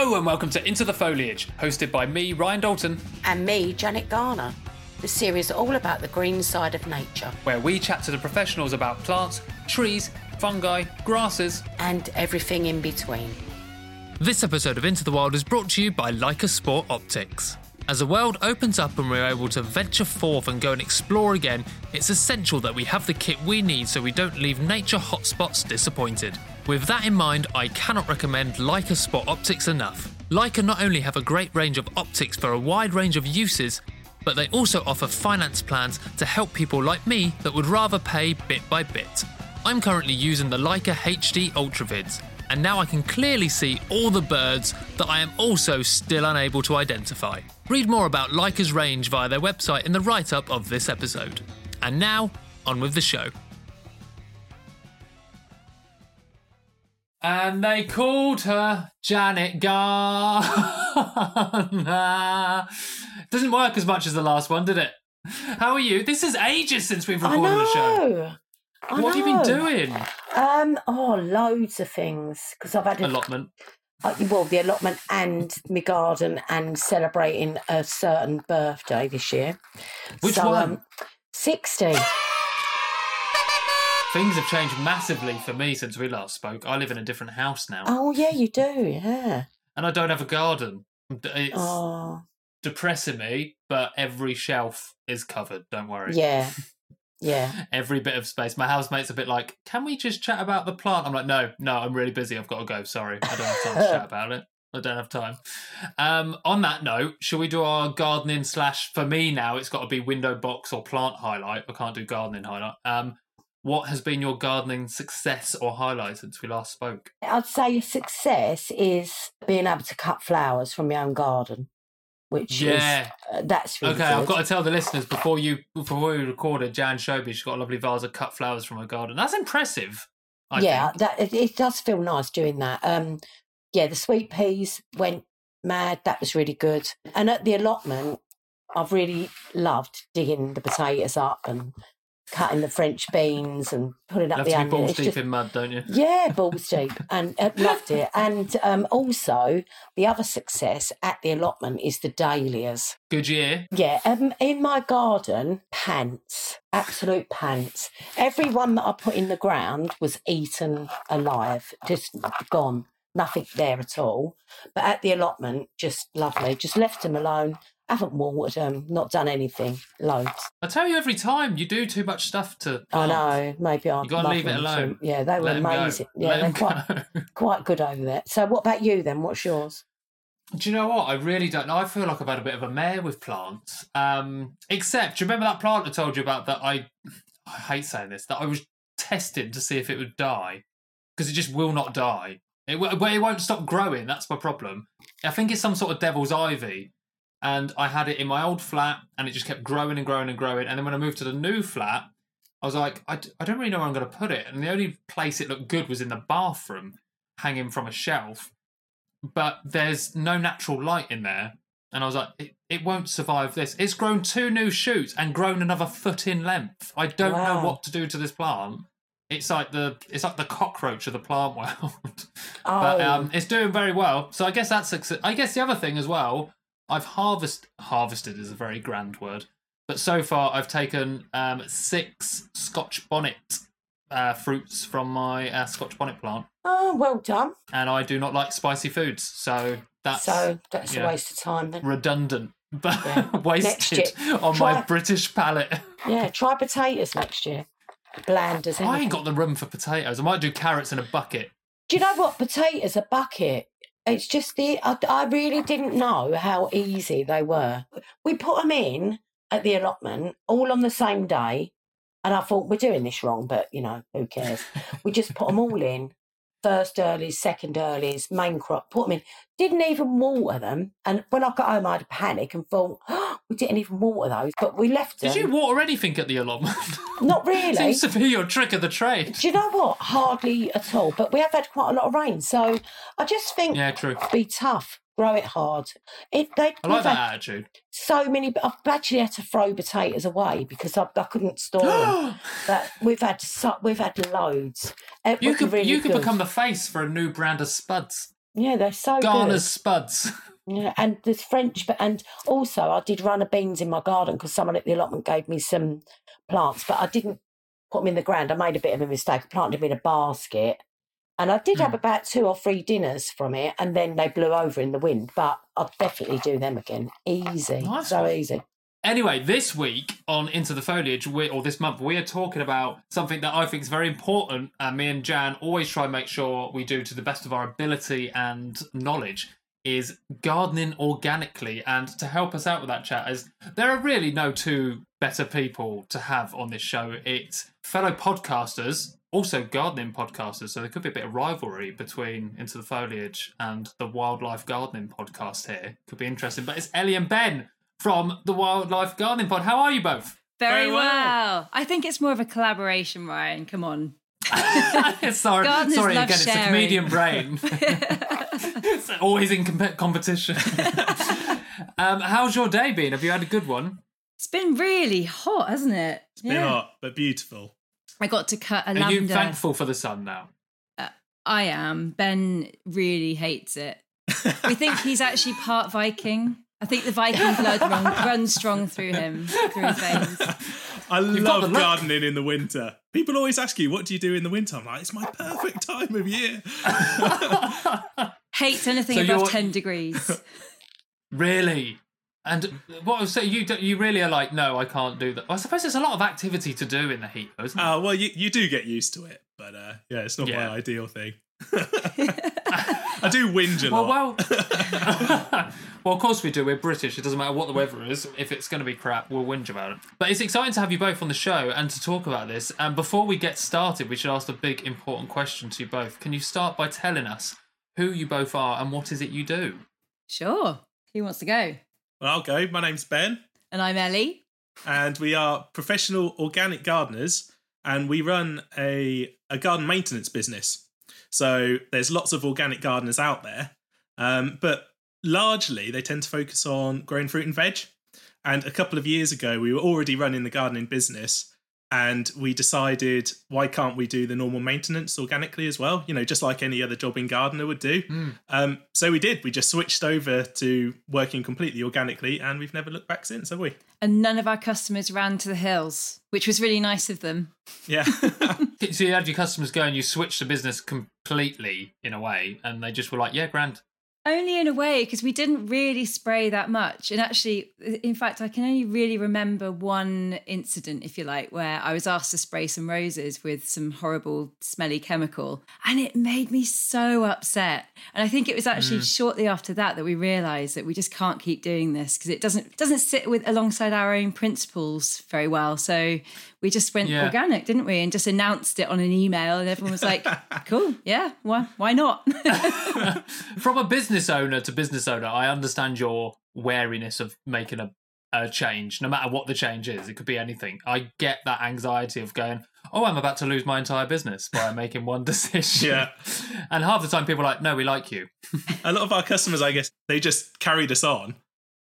Hello and welcome to Into the Foliage, hosted by me, Ryan Dalton, and me, Janet Garner. The series is all about the green side of nature where we chat to the professionals about plants, trees, fungi, grasses, and everything in between. This episode of Into the Wild is brought to you by Leica Sport Optics. As the world opens up and we're able to venture forth and go and explore again, it's essential that we have the kit we need so we don't leave nature hotspots disappointed. With that in mind, I cannot recommend Leica Sport Optics enough. Leica not only have a great range of optics for a wide range of uses, but they also offer finance plans to help people like me that would rather pay bit by bit. I'm currently using the Leica HD Ultravids, and now I can clearly see all the birds that I am also still unable to identify. Read more about Leica's range via their website in the write up of this episode. And now, on with the show. And they called her Janet Garner. Doesn't work as much as the last one, did it? How are you? This is ages since we've recorded the show. I what have you been doing? Um, oh, loads of things because I've had a, Allotment. uh, well the allotment and my garden and celebrating a certain birthday this year. Which so, one? Um, Sixty. Things have changed massively for me since we last spoke. I live in a different house now, Oh yeah, you do. Yeah. and I don't have a garden. It's Oh depressing me, but every shelf is covered. Don't worry. yeah, yeah. Every bit of space. My housemate's a bit like, "Can we just chat about the plant?" I'm like, "No, no, I'm really busy. I've got to go. Sorry, I don't have time to chat about it. I don't have time." Um, on that note, shall we do our gardening slash? For me now, it's got to be window box or plant highlight. I can't do gardening highlight. Um, what has been your gardening success or highlight since we last spoke? I'd say success is being able to cut flowers from my own garden, which Yeah. is uh, that's really Okay, I've got to tell the listeners before you before we recorded, Jan showed me she's got a lovely vase of cut flowers from her garden. That's impressive. I yeah, think. that it, it does feel nice doing that. Um, yeah, the sweet peas went mad. That was really good. And at the allotment, I've really loved digging the potatoes up and cutting the French beans and putting up the onion. balls It's deep just- in mud, don't you? Yeah, balls deep, and uh, loved it. And um, also, the other success at the allotment is the dahlias. Good year. Yeah, um, in my garden, pants, absolute pants. Every one that I put in the ground was eaten alive, just gone. Nothing there at all. But at the allotment, just lovely. Just left them alone. I haven't watered them. Not done anything. Loads. I tell you every time you do too much stuff to. I know. Maybe I. You gotta leave it alone. Yeah, they were Let 'em go. amazing. Yeah, Let they're quite go. quite good over there. So, what about you then? What's yours? Do you know what? I really don't know. I feel like I've had a bit of a mare with plants. Um, except, do you remember that plant I told you about that I, I hate saying this, that I was testing to see if it would die because it just will not die. It, but it won't stop growing. That's my problem. I think it's some sort of devil's ivy. And I had it in my old flat and it just kept growing and growing and growing. And then when I moved to the new flat, I was like, I, d- I don't really know where I'm going to put it. And the only place it looked good was in the bathroom, hanging from a shelf but there's no natural light in there. And I was like, it, it won't survive this. It's grown two new shoots and grown another foot in length. I don't know what to do to this plant. It's like the it's like the cockroach of the plant world. Oh, but um, it's doing very well. So I guess that's success. I guess the other thing as well. I've harvest harvested is a very grand word, but so far I've taken um, six Scotch bonnet uh, fruits from my uh, Scotch bonnet plant, oh, well done. and I do not like spicy foods, so that's so that's a waste of time then. redundant, but Yeah. wasted on my British palate. Yeah, try potatoes next year. Bland as I ain't got the room for potatoes. I might do carrots in a bucket. Do you know what? Potatoes, a bucket. It's just the. I, I really didn't know how easy they were. We put them in at the allotment all on the same day, and I thought we're doing this wrong, but you know who cares? we just put them all in. First earlies, second earlies, main crop, put them in. Didn't even water them. And when I got home, I had a panic and thought, oh, we didn't even water those. But we left them. Did you water anything at the allotment? Not really. Seems to be your trick of the trade. Do you know what? Hardly at all. But we have had quite a lot of rain, so I just think Yeah, true. be tough, grow it hard. It they I like that had attitude. so many. I've actually had to throw potatoes away because I, I couldn't store them. But we've had so, we've had loads. It you could really you could become the face for a new brand of spuds. Yeah, they're so Garner's good. spuds. Yeah, and there's French, but and also I did runner beans in my garden because someone at the allotment gave me some plants, but I didn't put them in the ground. I made a bit of a mistake. I planted them in a basket, and I did have Hmm. about two or three dinners from it, and then they blew over in the wind. But I'll definitely do them again. Easy, Nice so easy. Anyway, this week on Into the Foliage, we, or this month, we are talking about something that I think is very important. And me and Jan always try and make sure we do to the best of our ability and knowledge is gardening organically. And to help us out with that chat, is there are really no two better people to have on this show. It's fellow podcasters, also gardening podcasters. So there could be a bit of rivalry between Into the Foliage and the Wildlife Gardening podcast here. Could be interesting. But it's Ellie and Ben from the Wildlife Gardening Pod. How are you both? Very, Very well. well. I think it's more of a collaboration, Ryan. Come on. sorry, Gardeners sorry love again. It's the sharing. comedian brain. it's always in comp- competition. um, how's your day been? Have you had a good one? It's been really hot, hasn't it? It's been hot, but beautiful. I got to cut a Are lavender. you thankful for the sun now? Uh, I am. Ben really hates it. We think he's actually part Viking. I think the Viking blood run, runs strong through him, through his veins. I got the love gardening in the winter. People always ask you, what do you do in the winter? I'm like, it's my perfect time of year. Hates anything So above 10 degrees. Really? And what? So you don't- you really are like, no, I can't do that. I suppose there's a lot of activity to do in the heat, though, isn't there? Uh, well, you, you do get used to it, but uh, yeah, it's not Yeah. my ideal thing. I do whinge a well, lot. well, well, of course we do. We're British. It doesn't matter what the weather is. If it's going to be crap, we'll whinge about it. But it's exciting to have you both on the show and to talk about this. And before we get started, we should ask a big, important question to you both. Can you start by telling us who you both are and what is it you do? Sure. Who wants to go? Well, I'll go. My name's Ben, And I'm Ellie. and we are professional organic gardeners, and we run a, a garden maintenance business. So there's lots of organic gardeners out there, um, but largely they tend to focus on growing fruit and veg. And a couple of years ago, we were already running the gardening business, and we decided why can't we do the normal maintenance organically as well? You know, just like any other jobbing gardener would do. Um, so we did. We just switched over to working completely organically, and we've never looked back since, have we? And none of our customers ran to the hills, which was really nice of them. Yeah. So you had your customers go and you switched the business completely in a way, and they just were like, "Yeah, grand." Only in a way, because we didn't really spray that much. And actually, in fact, I can only really remember one incident, if you like, where I was asked to spray some roses with some horrible, smelly chemical. And it made me so upset. And I think it was actually mm. shortly after that that we realized that we just can't keep doing this because it doesn't doesn't sit with alongside our own principles very well. So we just went Yeah. organic, didn't we? And just announced it on an email, and everyone was like, cool, yeah, why, why not? From a business owner to business owner, I understand your wariness of making a, a change, no matter what the change is. It could be anything. I get that anxiety of going, oh, I'm about to lose my entire business by making one decision. Yeah. And half the time people are like, no, we like you. a lot of our customers, I guess, they just carried us on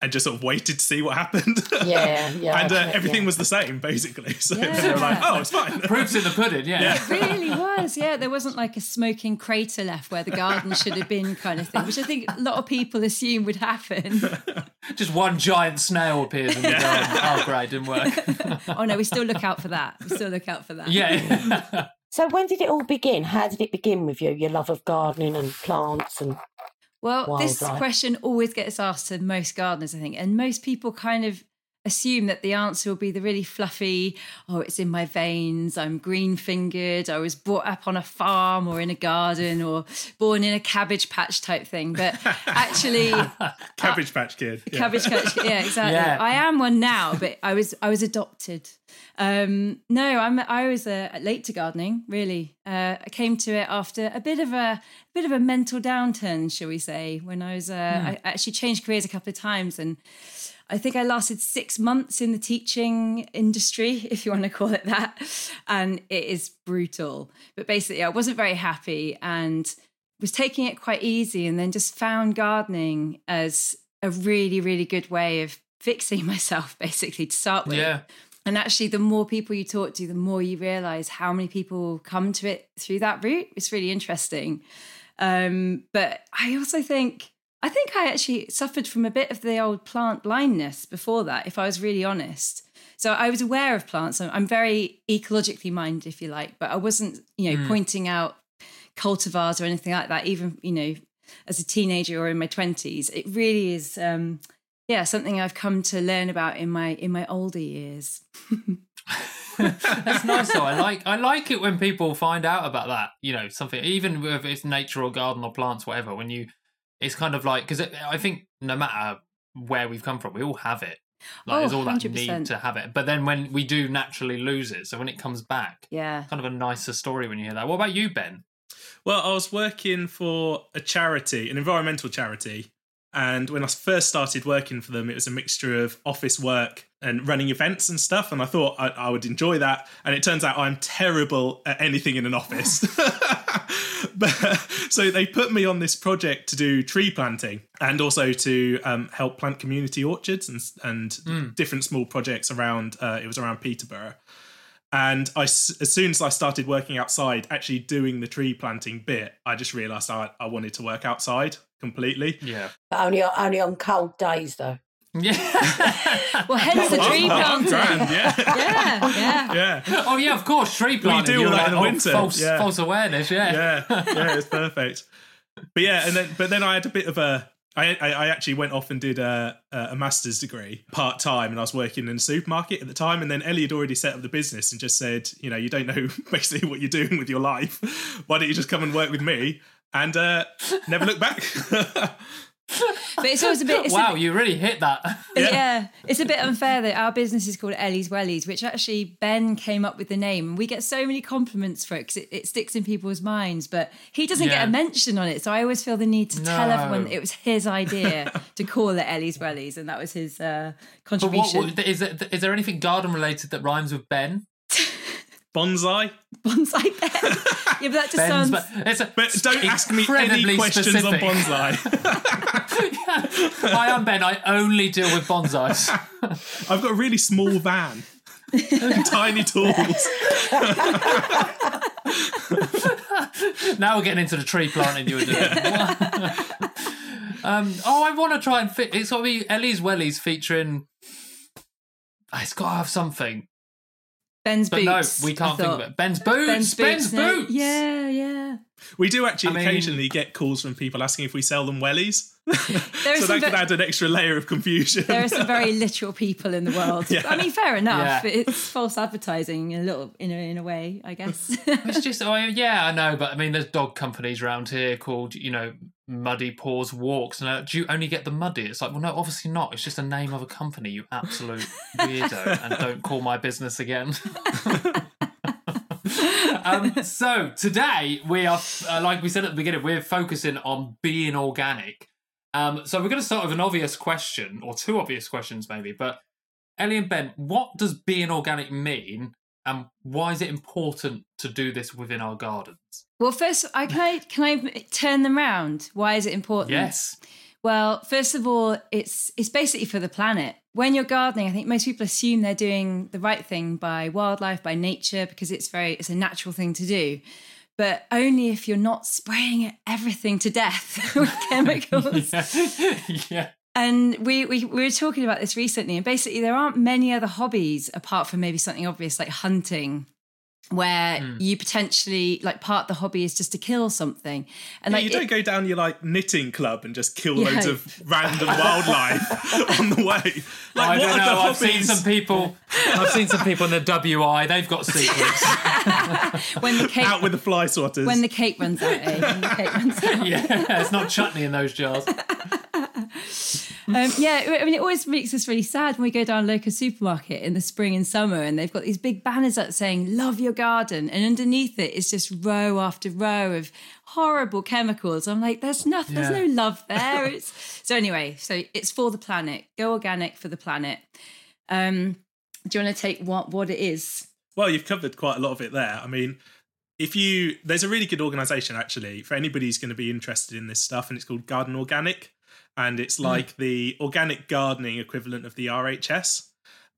and just sort of waited to see what happened. Yeah, yeah, and uh, everything yeah. was the same, basically. So Yeah. they were like, oh, it's fine. Proof's in the pudding, yeah. Yeah. really was. Yeah, there wasn't like a smoking crater left where the garden should have been, kind of thing, which I think a lot of people assume would happen. Just one giant snail appears in the garden. Oh, great, didn't work. Oh no, we still look out for that. We still look out for that. yeah. So when did it all begin? How did it begin with you? Your love of gardening and plants and Well, this Wildlife. question always gets asked to most gardeners, I think, and most people kind of assume that the answer will be the really fluffy, oh, it's in my veins, I'm green fingered, I was brought up on a farm or in a garden or born in a cabbage patch type thing. But actually, Cabbage Patch Kid. Yeah. cabbage patch yeah exactly Yeah. i am one now but i was i was adopted um no i'm i was uh, late to gardening really uh i came to it after a bit of a bit of a mental downturn shall we say when i was uh i actually changed careers a couple of times and I think I lasted six months in the teaching industry, if you want to call it that. And it is brutal. But basically, I wasn't very happy and was taking it quite easy and then just found gardening as a really, really good way of fixing myself, basically, to start with. yeah. And actually, the more people you talk to, the more you realize how many people come to it through that route. It's really interesting. Um, but I also think I think I actually suffered from a bit of the old plant blindness before that, if I was really honest. So I was aware of plants. I'm, I'm very ecologically minded, if you like, but I wasn't, you know, pointing out cultivars or anything like that. Even you know, as a teenager or in my twenties, it really is. Um, yeah, something I've come to learn about in my in my older years. That's nice though. I like I like it when people find out about that. You know, something even if it's nature or garden or plants, whatever. When you, it's kind of like because I think no matter where we've come from, we all have it. Like Oh, there's all that 100%. need to have it. But then when we do naturally lose it, so when it comes back, Yeah. kind of a nicer story when you hear that. What about you, Ben? Well, I was working for a charity, an environmental charity. And when I first started working for them, it was a mixture of office work and running events and stuff. And I thought I, I would enjoy that. And it turns out I'm terrible at anything in an office. but, so they put me on this project to do tree planting and also to um, help plant community orchards and, and different small projects around, uh, it was around Peterborough. And I, as soon as I started working outside, actually doing the tree planting bit, I just realised I, I wanted to work outside completely. Yeah. But only, only on cold days, though. Yeah. Well, hence the I'm- tree planting. yeah, Yeah, yeah. yeah, oh yeah, of course. Tree planting. do all that like, in the oh, winter, False, yeah. false awareness. Yeah. yeah, yeah. It's perfect. But yeah, and then but then I had a bit of a I, I actually went off and did a, a master's degree part time, and I was working in a supermarket at the time. And then Ellie had already set up the business and just said, you know, you don't know basically what you're doing with your life. Why don't you just come and work with me? And uh, never look back. But it's always a bit. It's a wow, bit- you really hit that. Yeah. it's a bit unfair that our business is called Ellie's Wellies, which actually Ben came up with the name, and we get so many compliments for it because it, it sticks in people's minds. But he doesn't get a mention on it, so I always feel the need to tell everyone it was his idea to call it Ellie's Wellies, and that was his uh, But what, contribution. what is, it, is there anything garden related that rhymes with Ben? Bonsai. Bonsai Ben. yeah, but that just Ben's, sounds. but it's a, But don't ask me any incredibly questions on specific. bonsai. Hi, I'm Ben. I only deal with bonsais. I've got a really small van. Tiny tools. now we're getting into the tree planting you were doing. um, oh, I want to try and fit. It's got to be Ellie's Wellies featuring. It's got to have something, Ben's but boots. no, we can't think thought. of it. Ben's boots. Ben's Ben's boots. boots. Yeah, yeah. We do actually I mean- occasionally get calls from people asking if we sell them wellies. There so is some that could ve- add an extra layer of confusion. there are some very literal people in the world. Yeah. I mean, fair enough. Yeah. It's false advertising in a little, in a, in a way, I guess. It's just, oh, yeah, I know, but I mean, there's dog companies around here called, you know, Muddy Paws Walks. And uh, do you only get the muddy? It's like, well, no, obviously not. It's just a name of a company, you absolute weirdo. and don't call my business again. um, so today we are, uh, like we said at the beginning, we're focusing on being organic. Um, so we're going to start with an obvious question, or two obvious questions maybe. But Ellie and Ben, what does being organic mean, and why is it important to do this within our gardens? Well, first, I can I can I turn them round? Why is it important? Yes. Well, first of all, it's it's basically for the planet. When you're gardening, I think most people assume they're doing the right thing by wildlife, by nature, because it's very it's a natural thing to do. But only if you're not spraying everything to death with chemicals. yeah. And we, we we were talking about this recently, and basically there aren't many other hobbies apart from maybe something obvious like hunting, where Hmm. you potentially like part of the hobby is just to kill something. And Yeah, like you don't it- go down your like knitting club and just kill Yeah. loads of random wildlife on the way. Like, I what don't are know. the I've seen some people. I've seen some people in the WI. They've got secrets. when the cake out with the fly swatters. when the cake runs out, eh? When the cake runs out. yeah, it's not chutney in those jars. Um, yeah, I mean, it always makes us really sad when we go down a local supermarket in the spring and summer and they've got these big banners up saying, Love your garden. And underneath it is just row after row of horrible chemicals. I'm like, There's nothing, Yeah. there's no love there. It's So, anyway, so it's for the planet. Go organic for the planet. Um, do you want to take what, what it is? Well, you've covered quite a lot of it there. I mean, if you there's a really good organization actually for anybody who's going to be interested in this stuff, and it's called Garden Organic, and it's Hmm. like the organic gardening equivalent of the RHS.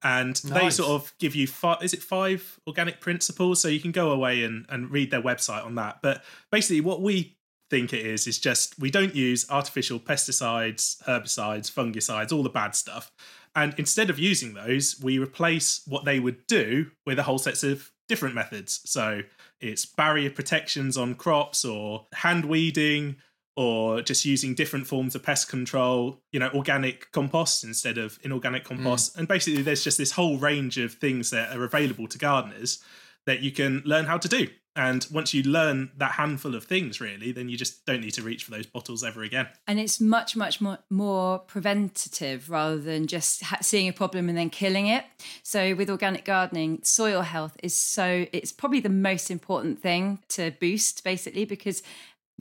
And they sort of give you five, is it five organic principles? So you can go away and, and read their website on that. But basically, what we think it is is just we don't use artificial pesticides, herbicides, fungicides, all the bad stuff. And instead of using those, we replace what they would do with a whole set of different methods. So it's barrier protections on crops or hand weeding or just using different forms of pest control, you know, organic compost instead of inorganic hmm. compost. And basically, there's just this whole range of things that are available to gardeners that you can learn how to do. And once you learn that handful of things, really, then you just don't need to reach for those bottles ever again. And it's much, much more, more preventative rather than just ha- seeing a problem and then killing it. So, with organic gardening, soil health is so, it's probably the most important thing to boost, basically, because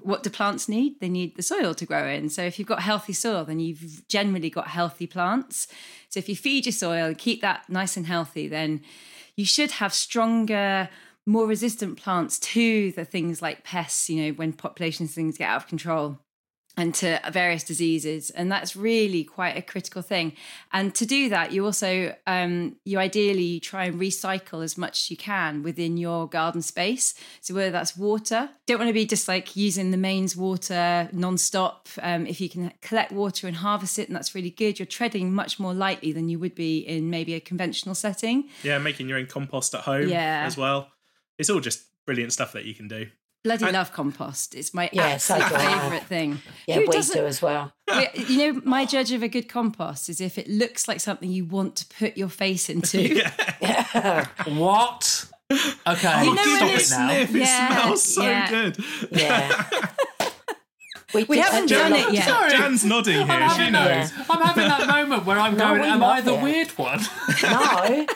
what do plants need? They need the soil to grow in. So if you've got healthy soil, then you've generally got healthy plants. So if you feed your soil and keep that nice and healthy, then you should have stronger, more resistant plants to the things like pests, you know, when populations things get out of control and to various diseases and that's really quite a critical thing and to do that you also um, you ideally try and recycle as much as you can within your garden space so whether that's water don't want to be just like using the mains water non-stop um, if you can collect water and harvest it and that's really good you're treading much more lightly than you would be in maybe a conventional setting Yeah, making your own compost at home Yeah. as well. It's all just brilliant stuff that you can do. Bloody And- love compost it's my Yeah, so absolute favorite thing Yeah, Who we do as well. You know, my judge of a good compost is if it looks like something you want to put your face into. yeah. What? Okay, You know stop when it now. Sniff, it Yeah, smells so yeah. good. Yeah. We did- haven't done no, it yet. Sorry. Jan's nodding I'm here. She knows. that, I'm having that moment where I'm No, going, am I the it. weird one? no.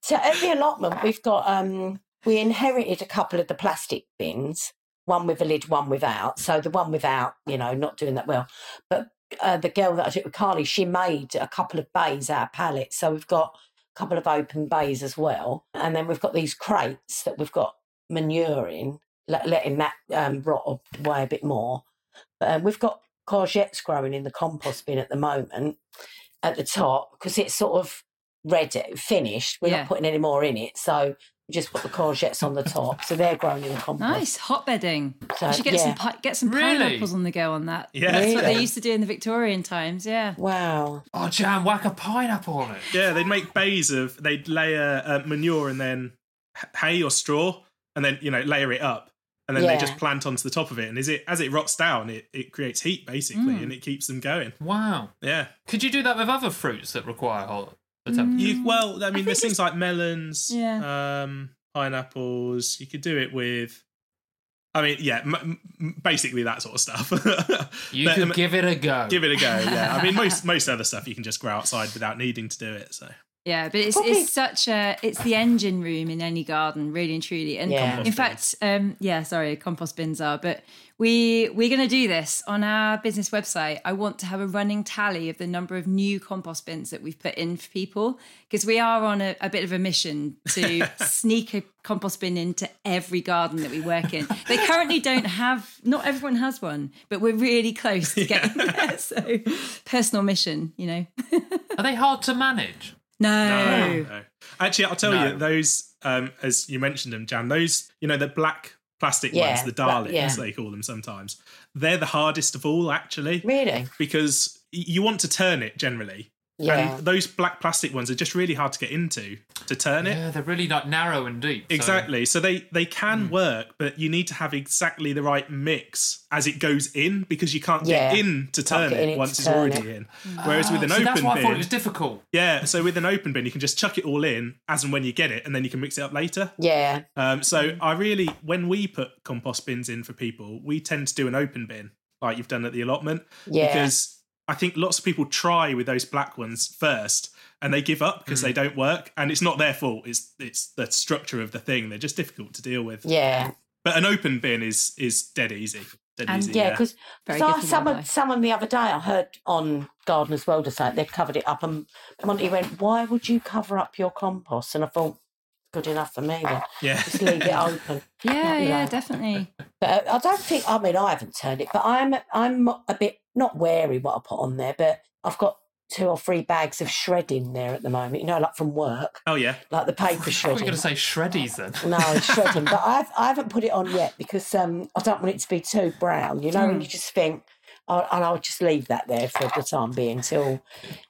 So at the allotment, we've got um, we inherited a couple of the plastic bins, one with a lid, one without. So the one without, you know, not doing that well. But uh, the girl that I did with Carly, she made a couple of bays out of pallets. So we've got a couple of open bays as well, and then we've got these crates that we've got manure in, let, letting that um, rot away a bit more. But um, we've got courgettes growing in the compost bin at the moment at the top because it's sort of ready, finished. We're Yeah. not putting any more in it, so just put the courgettes on the top, so they're growing in the compost. Nice hotbedding. So, you should get some yeah. pi- get some Really? pineapples on the go on that. Yeah. That's what they used to do in the Victorian times. Yeah. Wow. Oh, Jan, whack a pineapple on it. Yeah, they'd make bays of, they'd layer uh, manure and then hay or straw and then, you know, layer it up. And then they just plant onto the top of it. And as it as it rots down, it, it creates heat basically Mm. and it keeps them going. Wow. Yeah. Could you do that with other fruits that require hot the temperature? You well, I mean, think there's things like melons, Yeah. um, pineapples. You could do it with. I mean, yeah, m- m- basically that sort of stuff. You But, could um, give it a go. give it a go. Yeah, I mean, most most other stuff you can just grow outside without needing to do it. So Yeah, but it's Probably- it's such a it's the engine room in any garden, really and truly. And Yeah. in fact, um, yeah, sorry, compost bins are, but we we're going to do this on our business website. I want to have a running tally of the number of new compost bins that we've put in for people because we are on a, a bit of a mission to sneak a compost bin into every garden that we work in. They currently don't have, not everyone has one, but we're really close to getting there. So personal mission, you know. Are they hard to manage? no. no. Actually, I'll tell No. you those. Um, as you mentioned them, Jan. Those you know the black plastic Yeah, ones, the Daleks yeah. they call them sometimes. They're the hardest of all, actually, Really? because you want to turn it generally. Yeah. And those black plastic ones are just really hard to get into to turn it. Yeah, they're really like narrow and deep. so- Exactly. So they they can Hmm. work, but you need to have exactly the right mix as it goes in because you can't Yeah. get in to turn it it once it's already it. in. Whereas with an Ah, see, open that's why I thought it was difficult. yeah. So with an open bin, you can just chuck it all in as and when you get it, and then you can mix it up later. Yeah. Um, so I really, when we put compost bins in for people, we tend to do an open bin like you've done at the allotment Yeah. because I think lots of people try with those black ones first and they give up because they mm. don't work and it's not their fault it's it's the structure of the thing they're just difficult to deal with Yeah. but an open bin is is dead easy dead And easy Yeah, yeah, because Very good someone, wildlife. someone the other day I heard on Gardeners World or something, they'd covered it up and Monty went, Why would you cover up your compost? And I thought, good enough for me then. yeah. Just leave it open. Yeah, You yeah, know. definitely. But uh, I don't think. I mean, I haven't turned it, but I'm I'm a bit not wary what I put on there. But I've got two or three bags of shredding there at the moment. You know, like from work, Oh yeah. like the paper I thought you going to say shreddies then. No, shredding, but I've, I haven't put it on yet because um, I don't want it to be too brown. You know, and you just think, oh, and I'll just leave that there for the time being until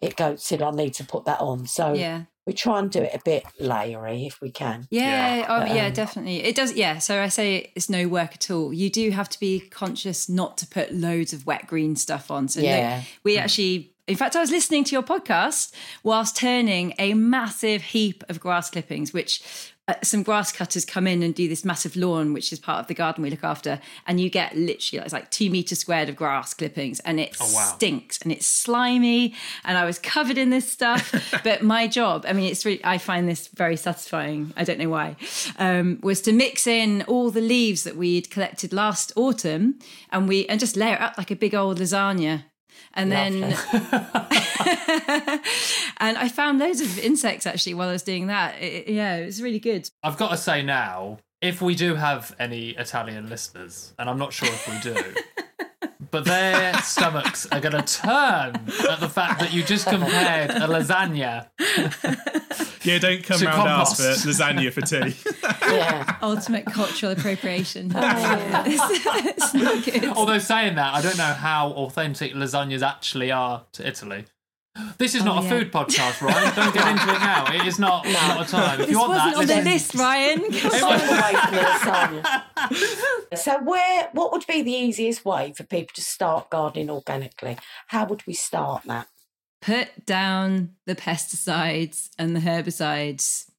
it goes till I need to put that on. So Yeah. We try and do it a bit layery if we can. Yeah, Yeah. oh, yeah, Um, definitely. It does. Yeah. So I say it's no work at all. You do have to be conscious not to put loads of wet green stuff on. So no- Yeah. we actually, in fact, I was listening to your podcast whilst turning a massive heap of grass clippings, which. Uh, some grass cutters come in and do this massive lawn, which is part of the garden we look after, and you get literally it's like two meters squared of grass clippings, and it wow. stinks and it's slimy, and I was covered in this stuff. but my job, I mean, it's really I find this very satisfying. I don't know why, um, was to mix in all the leaves that we'd collected last autumn, and we and just layer it up like a big old lasagna. And then, and I found loads of insects actually while I was doing that. It- yeah, it was really good. I've got to say now, if we do have any Italian listeners, and I'm not sure if we do, but their stomachs are going to turn at the fact that you just compared a lasagna. Yeah, don't come To round us compost. for lasagna for tea. Yeah. Ultimate cultural appropriation. Oh, yeah. it's not good. Although saying that, I don't know how authentic lasagnas actually are to Italy. This is oh, not Oh, a food podcast, Ryan. Don't get into it now. It is not, not a time. If This you want wasn't that, on the list, Ryan. Come Stay on. away from the lasagna. So, where? What would be the easiest way for people to start gardening organically? How would we start that? Put down the pesticides and the herbicides.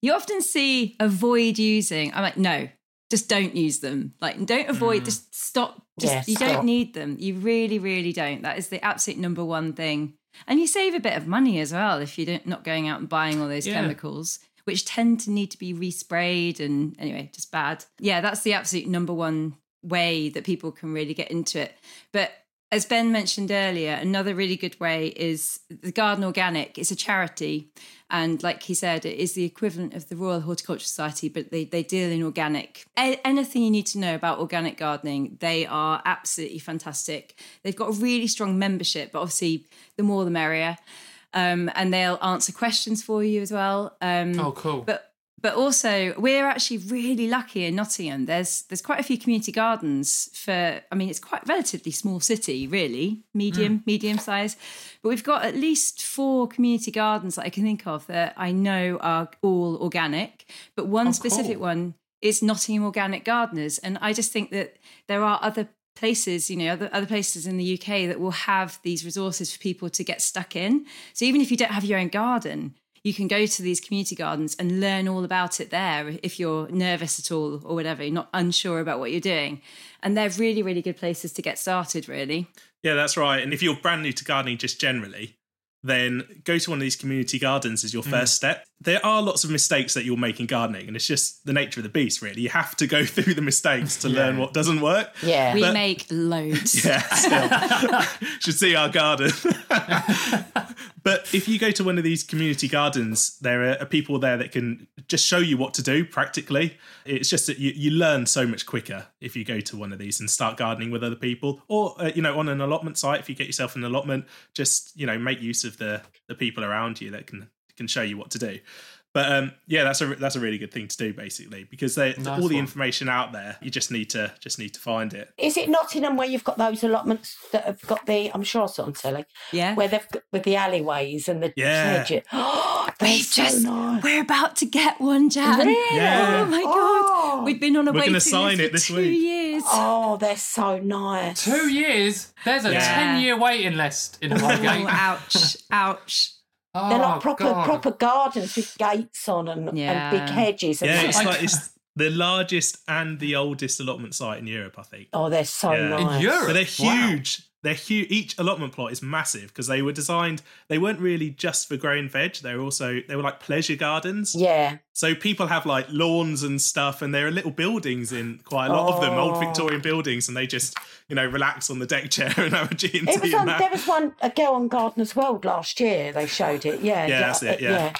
You often see avoid using. I'm like, no, just don't use them. Like, don't avoid. Mm. Just stop. Just Yeah, you stop. don't need them. You really, really don't. That is the absolute number one thing. And you save a bit of money as well if you're not going out and buying all those Yeah. chemicals, which tend to need to be resprayed and anyway, just bad. Yeah, that's the absolute number one way that people can really get into it. But as Ben mentioned earlier, another really good way is the Garden Organic. It's a charity. And like he said, it is the equivalent of the Royal Horticultural Society, but they, they deal in organic. A- anything you need to know about organic gardening, they are absolutely fantastic. They've got a really strong membership, but obviously, the more the merrier. Um, and they'll answer questions for you as well. Um, Oh, cool. but but also we're actually really lucky in Nottingham. There's there's quite a few community gardens for I mean it's quite a relatively small city, really, medium, mm. medium size. But we've got at least four community gardens that I can think of that I know are all organic. But one Oh, specific cool. one is Nottingham Organic Gardeners. And I just think that there are other places, you know, other, other places in the UK that will have these resources for people to get stuck in. So even if you don't have your own garden, you can go to these community gardens and learn all about it there if you're nervous at all or whatever, you're not unsure about what you're doing. And they're really, really good places to get started, really. Yeah, that's right. And if you're brand new to gardening just generally, then go to one of these community gardens as your mm. first step. There are lots of mistakes that you'll make in gardening, and it's just the nature of the beast, really. You have to go through the mistakes to learn what doesn't work. Yeah. We But- make loads. Yeah, still. should see our garden. But if you go to one of these community gardens, there are people there that can just show you what to do practically. It's just that you, you learn so much quicker if you go to one of these and start gardening with other people, or uh, you know, on an allotment site. If you get yourself an allotment, just you know, make use of the the people around you that can can show you what to do. But um, yeah, that's a that's a really good thing to do, basically, because they, Nice all the one. information out there. You just need to just need to find it. Is it Nottingham where you've got those allotments that have got the? I'm sure I saw on telly Yeah. where they've got with the alleyways and the Yeah. hedges. Oh, they're We've so just nice. we're about to get one, Jan. Really? Yeah. Oh my god. Oh. We've been on a We're waiting gonna list sign for it this two week. years. Oh, they're so nice. Two years? There's a Yeah. 10 year waiting list in Highgate. ouch, ouch. Oh, They're like ah, proper God. proper gardens with gates on and, Yeah. and big hedges. And Yeah, it's like it's the largest and the oldest allotment site in Europe, I think. oh, they're so Yeah. In. Europe? But they're Wow. They're huge. Each allotment plot is massive because they were designed. They weren't really just for growing veg. They were also they were like pleasure gardens. Yeah. So people have like lawns and stuff, and there are little buildings in quite a lot of them, old Oh. Victorian buildings, and they just you know relax on the deck chair and have a G and It was on, there was one a girl on Gardener's World last year. They showed it. Yeah, Yeah, that's it, yeah.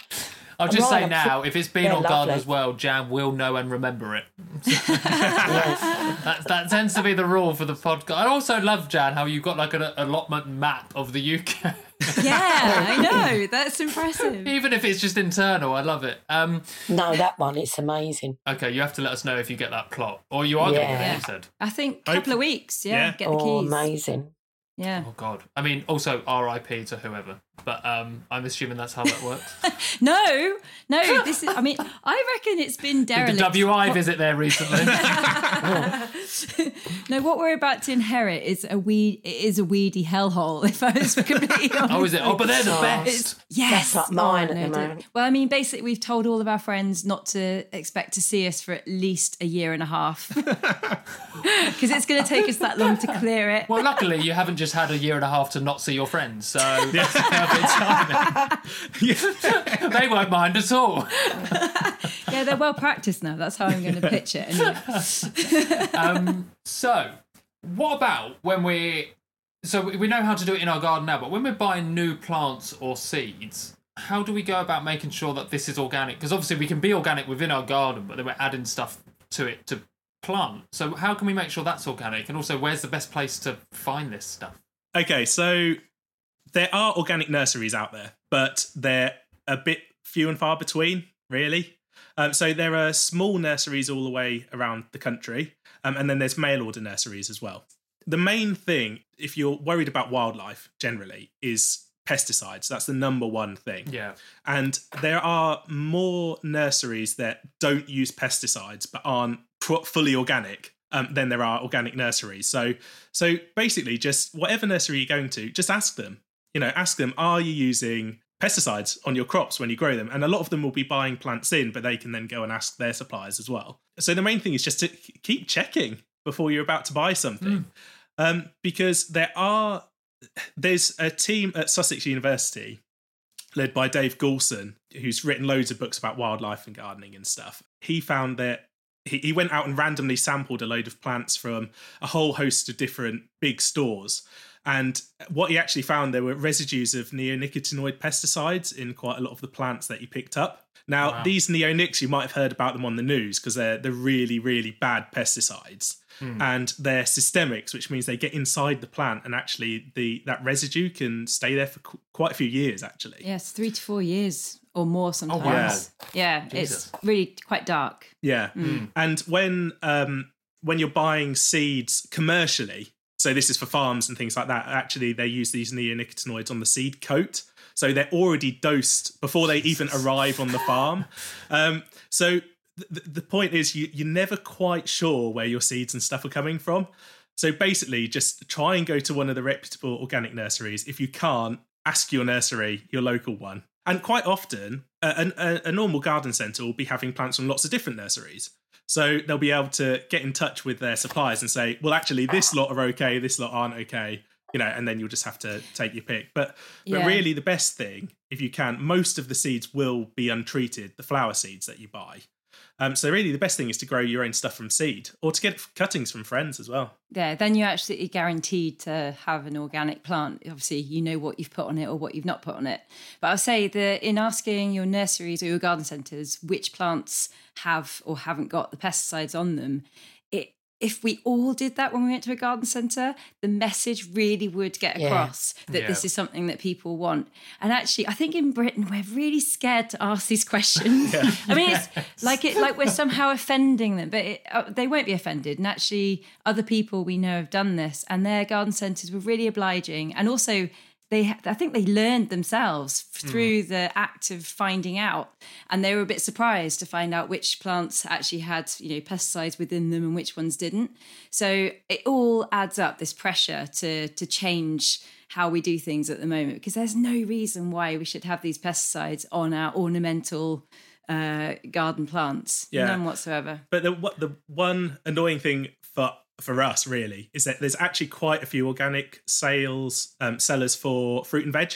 I'll just say now, if it's been on lovely. Gardener's World, Jan will know and remember it. That, that tends to be the rule for the podcast. I also love, Jan, how you've got like an allotment map of the UK. Yeah, I know. That's impressive. Even if it's just internal, I love it. Um, No, that one, it's amazing. okay, you have to let us know if you get that plot, or you are going to get it. You said. I think a couple of weeks. Yeah, Yeah. get the Oh, keys. amazing. Yeah. Oh God. I mean, also R.I.P. to whoever, but um, I'm assuming that's how that works. No, no. This is. I mean, I reckon it's been Did the WI visit there recently? no, what we're about to inherit is a weed. It is a weedy hellhole. If I was completely honest. oh, is it? Oh, but they're the Oh. best. Yes, That's like mine at the moment. Well, I mean, basically, we've told all of our friends not to expect to see us for at least a year and a half, because it's going to take us that long to clear it. Well, luckily you haven't just had a year and a half to not see your friends, so that's perfect timing. they won't mind at all. Yeah, they're well practiced now. That's how I'm going to pitch it. Anyway. Um, so, what about when we? So we we know how to do it in our garden now, but when we're buying new plants or seeds, how do we go about making sure that this is organic? Because obviously we can be organic within our garden, but then we're adding stuff to it to plant. So how can we make sure that's organic? And also, where's the best place to find this stuff? Okay, so there are organic nurseries out there, but they're a bit few and far between, really. Um, so there are small nurseries all the way around the country, um, and then there's mail order nurseries as well. The main thing, if you're worried about wildlife generally, is pesticides. That's the number one thing. Yeah. And there are more nurseries that don't use pesticides but aren't fully organic um, than there are organic nurseries. So, so basically, just whatever nursery you're going to, just ask them. You know, ask them: Are you using pesticides on your crops when you grow them? And a lot of them will be buying plants in, but they can then go and ask their suppliers as well. So the main thing is just to keep checking before you're about to buy something, um, because there are there's a team at Sussex University led by Dave Goulson, who's written loads of books about wildlife and gardening and stuff. He found that he, he went out and randomly sampled a load of plants from a whole host of different big stores. And what he actually found, there were residues of neonicotinoid pesticides in quite a lot of the plants that he picked up. Now, Wow. these neonics, you might have heard about them on the news because they're, they're really, really bad pesticides. And they're systemics, which means they get inside the plant, and actually the that residue can stay there for qu- quite a few years. Actually, Yes, three to four years or more sometimes. Oh, wow. Yeah, Jesus. it's really quite dark. Yeah. And when um when you're buying seeds commercially, so this is for farms and things like that, actually they use these neonicotinoids on the seed coat. So they're already dosed before they even arrive on the farm. Um, so th- the point is you, you're never quite sure where your seeds and stuff are coming from. So basically, just try and go to one of the reputable organic nurseries. If you can't, ask your nursery, your local one. And quite often, a, a, a normal garden centre will be having plants from lots of different nurseries. So they'll be able to get in touch with their suppliers and say, well, actually, this lot are okay, this lot aren't okay, you know, and then you'll just have to take your pick. But but Yeah. really, the best thing, if you can, most of the seeds will be untreated, the flower seeds that you buy. Um, so really, the best thing is to grow your own stuff from seed, or to get cuttings from friends as well. Yeah, then you're absolutely guaranteed to have an organic plant. Obviously, you know what you've put on it or what you've not put on it. But I'll say that in asking your nurseries or your garden centres which plants have or haven't got the pesticides on them, if we all did that when we went to a garden centre, the message really would get Yeah. across that Yeah. this is something that people want. And actually, I think in Britain we're really scared to ask these questions. I mean, it's like it like we're somehow offending them, but it, uh, they won't be offended. And actually, other people we know have done this, and their garden centres were really obliging, and also. They, I think they learned themselves f- through the act of finding out, and they were a bit surprised to find out which plants actually had, you know, pesticides within them and which ones didn't. So it all adds up this pressure to to change how we do things at the moment because there's no reason why we should have these pesticides on our ornamental uh, garden plants. Yeah. None whatsoever. But the what the one annoying thing for for us really is that there's actually quite a few organic sales um, sellers for fruit and veg.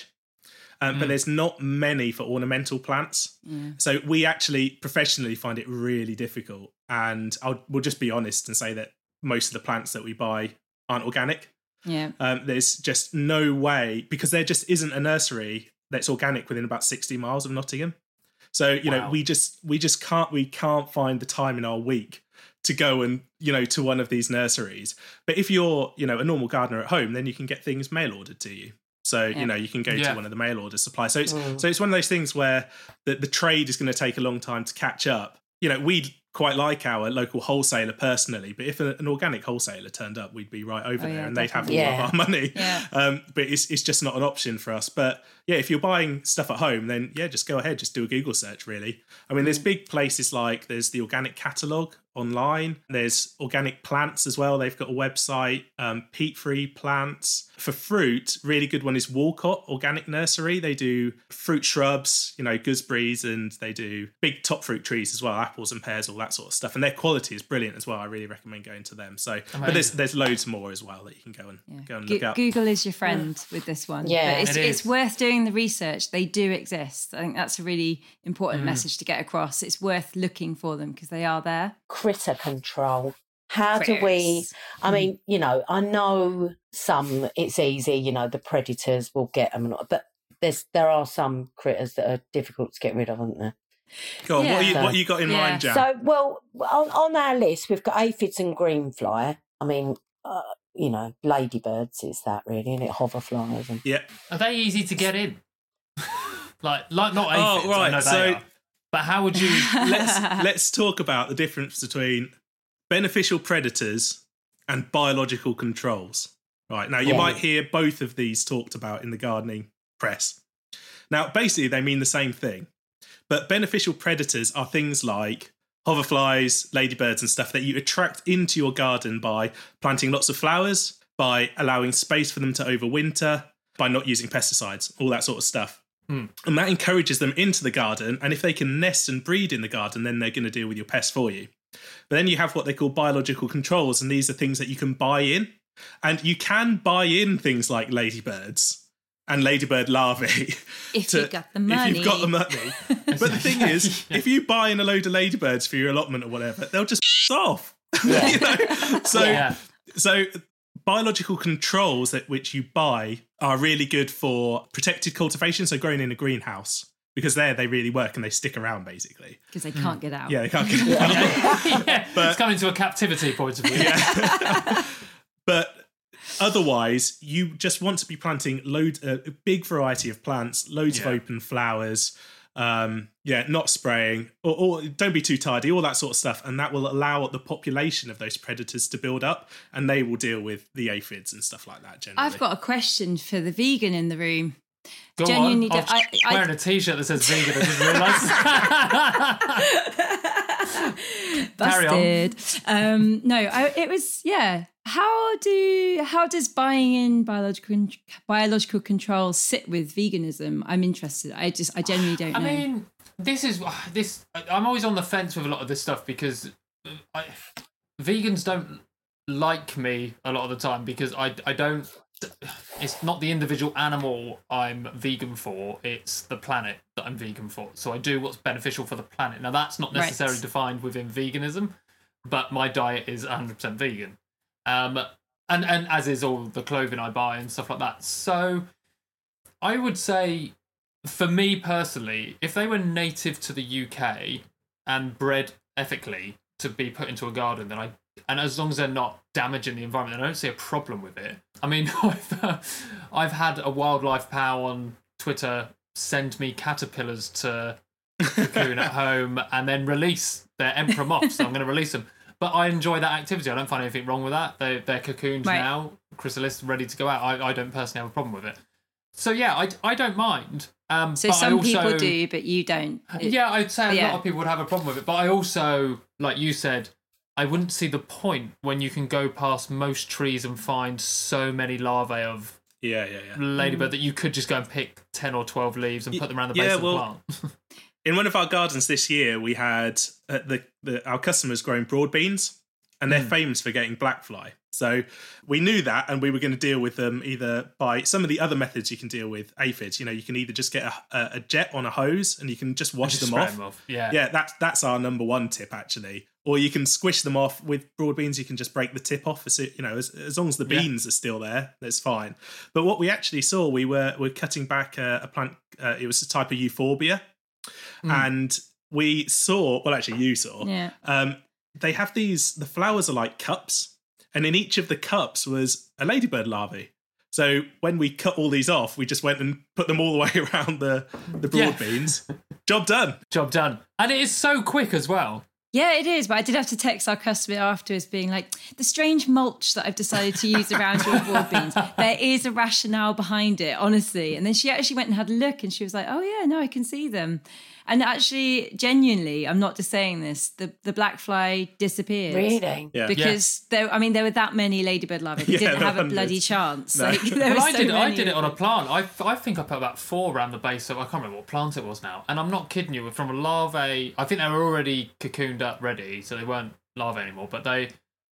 Um, But there's not many for ornamental plants. So we actually professionally find it really difficult. And I'll we'll just be honest and say that most of the plants that we buy aren't organic. Yeah. Um, there's just no way because there just isn't a nursery that's organic within about 60 miles of Nottingham. So you know we just we just can't we can't find the time in our week to go and you know to one of these nurseries. But if you're you know a normal gardener at home, then you can get things mail ordered to you. So Yeah. you know you can go Yeah. to one of the mail order suppliers. So it's Mm. so it's one of those things where the, the trade is going to take a long time to catch up. You know, we quite like our local wholesaler personally, but if a, an organic wholesaler turned up, we'd be right over Oh, there yeah, and they'd have all definitely. of our money. Yeah. Um, but it's it's just not an option for us. But yeah, if you're buying stuff at home, then yeah, just go ahead, just do a Google search. Really, I mean, Mm. there's big places like there's the organic catalog online. There's organic plants as well. They've got a website, um, peat free plants. For fruit, really good one is Walcot Organic Nursery. They do fruit shrubs, you know, gooseberries, and they do big top fruit trees as well, apples and pears, all that sort of stuff. And their quality is brilliant as well. I really recommend going to them. So, but there's there's loads more as well that you can go and Yeah. go and Go- look up. Google is your friend with this one. Yeah. But it's, It it's worth doing the research. They do exist. I think that's a really Mm. important message to get across. It's worth looking for them because they are there. Critter control. How do we? I mean, you know, I know some. It's easy, you know, the predators will get them, but there's there are some critters that are difficult to get rid of, aren't there? Go on, what, you, what you got in Yeah. mind, Jan? So, well, on, on our list, we've got aphids and greenfly. I mean, uh, you know, ladybirds is that really, and it hoverflies and yeah. Are they easy to get in? like, like not Oh, aphids. I right, know so- are. But how would you? let's let's talk about the difference between beneficial predators and biological controls. Right now, you Yeah. might hear both of these talked about in the gardening press. Now, basically, they mean the same thing, but beneficial predators are things like hoverflies, ladybirds, and stuff that you attract into your garden by planting lots of flowers, by allowing space for them to overwinter, by not using pesticides, all that sort of stuff. Hmm. And that encourages them into the garden. And if they can nest and breed in the garden, then they're going to deal with your pests for you. But then you have what they call biological controls, and these are things that you can buy in. And you can buy in things like ladybirds and ladybird larvae. If to- you've got the money. If you've got the money. but the thing is, if you buy in a load of ladybirds for your allotment or whatever, they'll just off. you know? So yeah. so biological controls that which you buy are really good for protected cultivation, so growing in a greenhouse. Because there they really work and they stick around basically. Because they can't get out. Yeah, they can't get it out. yeah. But- it's coming to a captivity point of view. Yeah. but otherwise, you just want to be planting load a big variety of plants, loads Yeah. of open flowers. Um, yeah, not spraying, or, or don't be too tidy, all that sort of stuff, and that will allow the population of those predators to build up, and they will deal with the aphids and stuff like that. Generally, I've got a question for the vegan in the room. Go Genuinely on. I'm I- I- wearing a t-shirt that says vegan. I didn't realise. Carry on. Busted. Um, no, I, it was yeah. How do how does buying in biological biological control sit with veganism? I'm interested. I just I genuinely don't I know. mean, this is uh, this. I'm always on the fence with a lot of this stuff because I, vegans don't like me a lot of the time because I I don't. It's not the individual animal I'm vegan for; it's the planet that I'm vegan for. So I do what's beneficial for the planet. Now that's not Right. necessarily defined within veganism, but my diet is 100% vegan. Um, and and as is all the clothing I buy and stuff like that. So I would say for me personally, if they were native to the UK and bred ethically to be put into a garden, then I and as long as they're not damaging the environment, then I don't see a problem with it. I mean, I've, uh, I've had a wildlife pal on Twitter send me caterpillars to cocoon at home and then release their emperor moths. So I'm going to release them. But I enjoy that activity. I don't find anything wrong with that. They, they're cocooned Right. now, chrysalis ready to go out. I, I don't personally have a problem with it. So yeah, I, I don't mind. Um, so but I some also, people do, but you don't. It- Yeah, I'd say a Yeah. lot of people would have a problem with it. But I also, like you said, I wouldn't see the point when you can go past most trees and find so many larvae of yeah, yeah, yeah. ladybird that you could just go and pick 10 or 12 leaves and Y- put them around the yeah, base of the well, plant. in one of our gardens this year, we had uh, the, the our customers growing broad beans, and they're famous for getting black fly. So we knew that, and we were going to deal with them either by some of the other methods you can deal with aphids. You know, you can either just get a, a, jet on a hose and you can just wash Just them off. them off. Yeah. Yeah, that's that's our number one tip actually. Or you can squish them off with broad beans. You can just break the tip off. As you know, as, as long as the Yeah. beans are still there, that's fine. But what we actually saw, we were we're cutting back a, a plant. Uh, it was a type of euphorbia, Mm. and we saw. Well, actually, you saw. yeah. Um, they have these. The flowers are like cups, and in each of the cups was a ladybird larvae. So when we cut all these off, we just went and put them all the way around the the broad Yeah. beans. Job done. Job done. And it is so quick as well. Yeah, it is. But I did have to text our customer afterwards, being like, the strange mulch that I've decided to use around your broad beans. There is a rationale behind it, honestly. And then she actually went and had a look, and she was like, "Oh yeah, no, I can see them." And actually, genuinely, I'm not just saying this. The the black fly disappeared. Really? Yeah. Because there, I mean, there were that many ladybird larvae. They Yeah, didn't have were a bloody chance. No. Like, there Well, were I so did. I did it on a plant. I, I think I put about four around the base of. I can't remember what plant it was now. And I'm not kidding you. From a larvae, I think they were already cocooned up, ready, so they weren't larvae anymore. But they,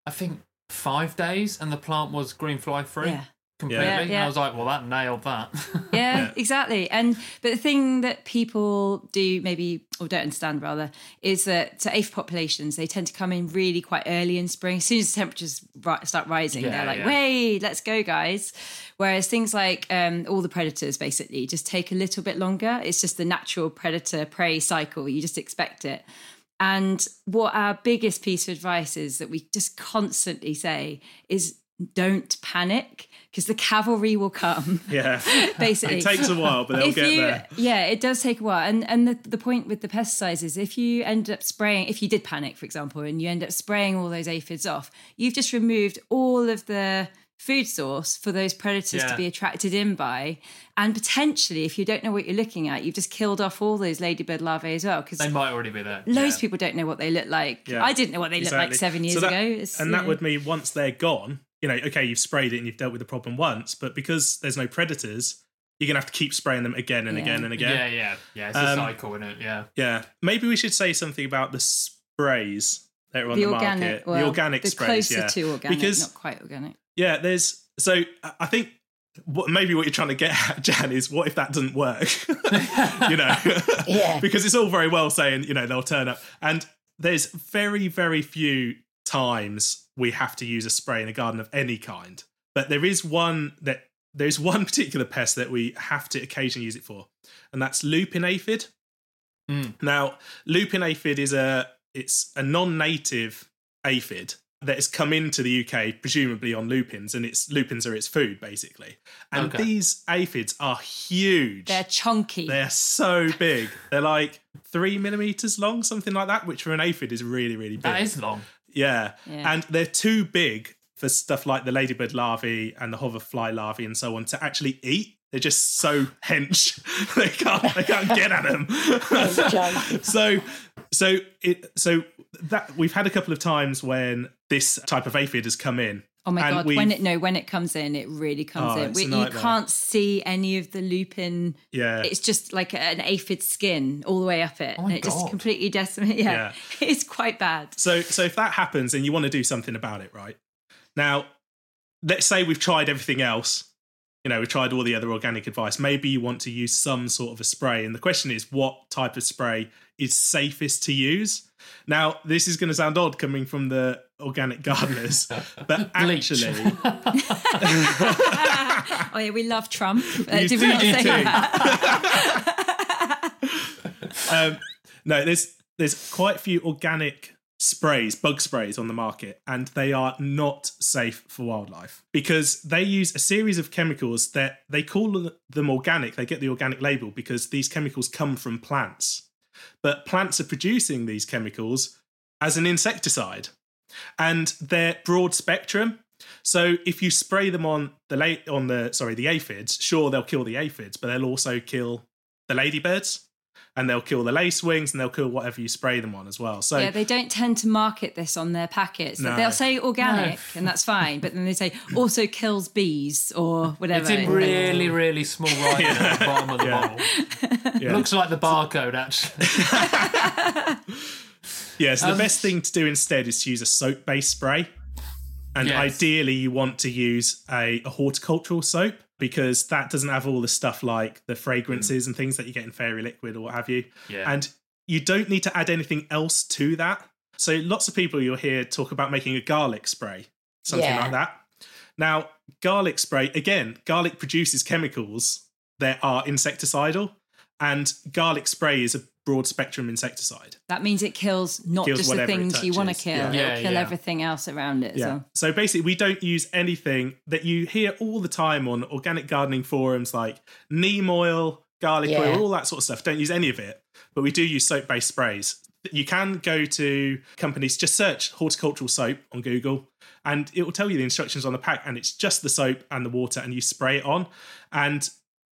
I think, five days, and the plant was green fly free Yeah. completely. Yeah, And yeah. I was like, well, that nailed that. yeah, exactly. And but the thing that people do maybe or don't understand rather is that to aphid populations they tend to come in really quite early in spring. As soon as the temperatures start rising, Yeah, they're like, yeah. "Wait, let's go, guys!" Whereas things like um, all the predators basically just take a little bit longer. It's just the natural predator prey cycle. You just expect it. And what our biggest piece of advice is that we just constantly say is don't panic because the cavalry will come Yeah. basically It takes a while, but they'll if get you, there. Yeah, it does take a while. And and the, the point with the pesticides is if you end up spraying, if you did panic, for example, and you end up spraying all those aphids off, you've just removed all of the food source for those predators Yeah. to be attracted in by. And potentially, if you don't know what you're looking at, you've just killed off all those ladybird larvae as well. Because they might already be there. loads Yeah. of people don't know what they look like. Yeah. I didn't know what they looked like seven years So that- ago. It's, and that would mean once they're gone, you know, okay, you've sprayed it and you've dealt with the problem once, but because there's no predators, you're gonna have to keep spraying them again and Yeah. again and again. Yeah, yeah, yeah. It's a Um, cycle, isn't it? Yeah. Yeah. Maybe we should say something about the sprays that are on the the, organic, market. well, the organic the sprays, closer yeah. to organic, Because- not quite organic. Yeah, there's so I- I think what maybe what you're trying to get at, Jan, is what if that doesn't work? you know, Yeah. because it's all very well saying you know they'll turn up, and there's very very few times we have to use a spray in a garden of any kind, but there is one that there's one particular pest that we have to occasionally use it for, and that's lupin aphid. Mm. Now, lupin aphid is a it's a non-native aphid that has come into the UK, presumably on lupins, and its lupins are its food basically. And Okay. these aphids are huge. They're chunky. They're so big. They're like three millimeters long, something like that, which for an aphid is really, really big. That is long. Yeah. Yeah. And they're too big for stuff like the ladybird larvae and the hoverfly larvae and so on to actually eat. They're just so hench. they can't they can't get at them. so so it so that we've had a couple of times when this type of aphid has come in. Oh my And god! When it no, when it comes in, it really comes Oh, in. it's a We, you can't see any of the lupin. Yeah. It's just like an aphid skin all the way up it, Oh and my it just completely decimates. Yeah, it's quite bad. So so if that happens and you want to do something about it, right? Now, let's say we've tried everything else. You know, we've tried all the other organic advice. Maybe you want to use some sort of a spray. And the question is, what type of spray is safest to use? Now, this is going to sound odd coming from the organic gardeners, but actually, oh yeah, we love Trump. Uh, You did we not you say that? um, no, there's there's quite a few organic sprays, bug sprays on the market, and they are not safe for wildlife because they use a series of chemicals that they call them organic. They get the organic label because these chemicals come from plants, but plants are producing these chemicals as an insecticide, and they're broad spectrum. So if you spray them on the la- on the sorry the aphids, sure they'll kill the aphids, but they'll also kill the ladybirds and they'll kill the lacewings and they'll kill whatever you spray them on as well. So yeah, they don't tend to market this on their packets. No. They'll say organic, and that's fine, but then they say also kills bees or whatever. It's in really, really small writing at the bottom of the Yeah. bottle. yeah. Looks like the barcode, actually. yeah, so the Um, best thing to do instead is to use a soap based spray. And Yes. ideally you want to use a, a horticultural soap because that doesn't have all the stuff like the mm. fragrances and things that you get in fairy liquid or what have you. Yeah. And you don't need to add anything else to that. So lots of people you'll hear talk about making a garlic spray, something Yeah. like that. Now, garlic spray, again, garlic produces chemicals that are insecticidal. And garlic spray is a broad spectrum insecticide. That means it kills not Kills just the whatever it things you want to kill. Yeah. It'll kill yeah. everything else around it. Yeah. So. So basically, we don't use anything that you hear all the time on organic gardening forums like neem oil, garlic Yeah. oil, all that sort of stuff. Don't use any of it, but we do use soap based sprays. You can go to companies, just search horticultural soap on Google, and it will tell you the instructions on the pack, and it's just the soap and the water, and you spray it on. And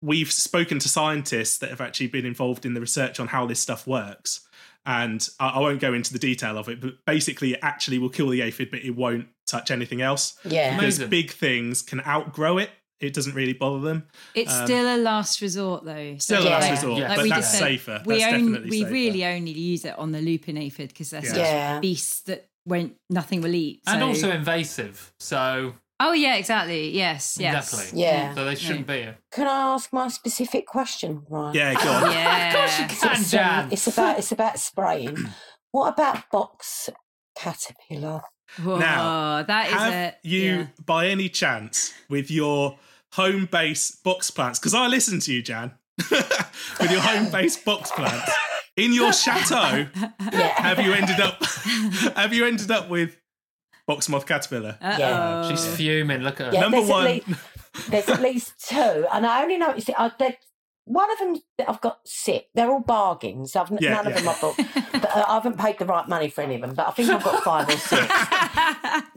we've spoken to scientists that have actually been involved in the research on how this stuff works. And I, I won't go into the detail of it, but basically, it actually will kill the aphid, but it won't touch anything else Yeah. Amazing. because big things can outgrow it. It doesn't really bother them. It's Um, still a last resort, though. So Still a last Yeah. resort, Yeah. Like we that's just said, safer. we that's only, definitely we safer. really only use it on the lupin aphid because they're Yeah. such Yeah. beasts that won't nothing will eat. and also invasive. So oh yeah, exactly. Yes, yes. exactly. Yeah. So they shouldn't be. here. Can I ask my specific question, Ryan? Yeah, go on. Yeah. Of course you can, It's, um, Jan. it's about it's about spraying. what about box caterpillar? Whoa, Now, that is Have a you, yeah. by any chance, with your home base box plants? Because I listen to you, Jan, with your home base box plants in your chateau. Yeah. Have you ended up? have you ended up with box moth caterpillar? Uh-oh. She's fuming. Look at her. Yeah, Number there's one. At least, there's at least two, and I only know it. I, there- one of them I've got sick. They're all bargains. I've Yeah, none yeah. of them I've bought, but uh, I haven't paid the right money for any of them. But I think I've got five or six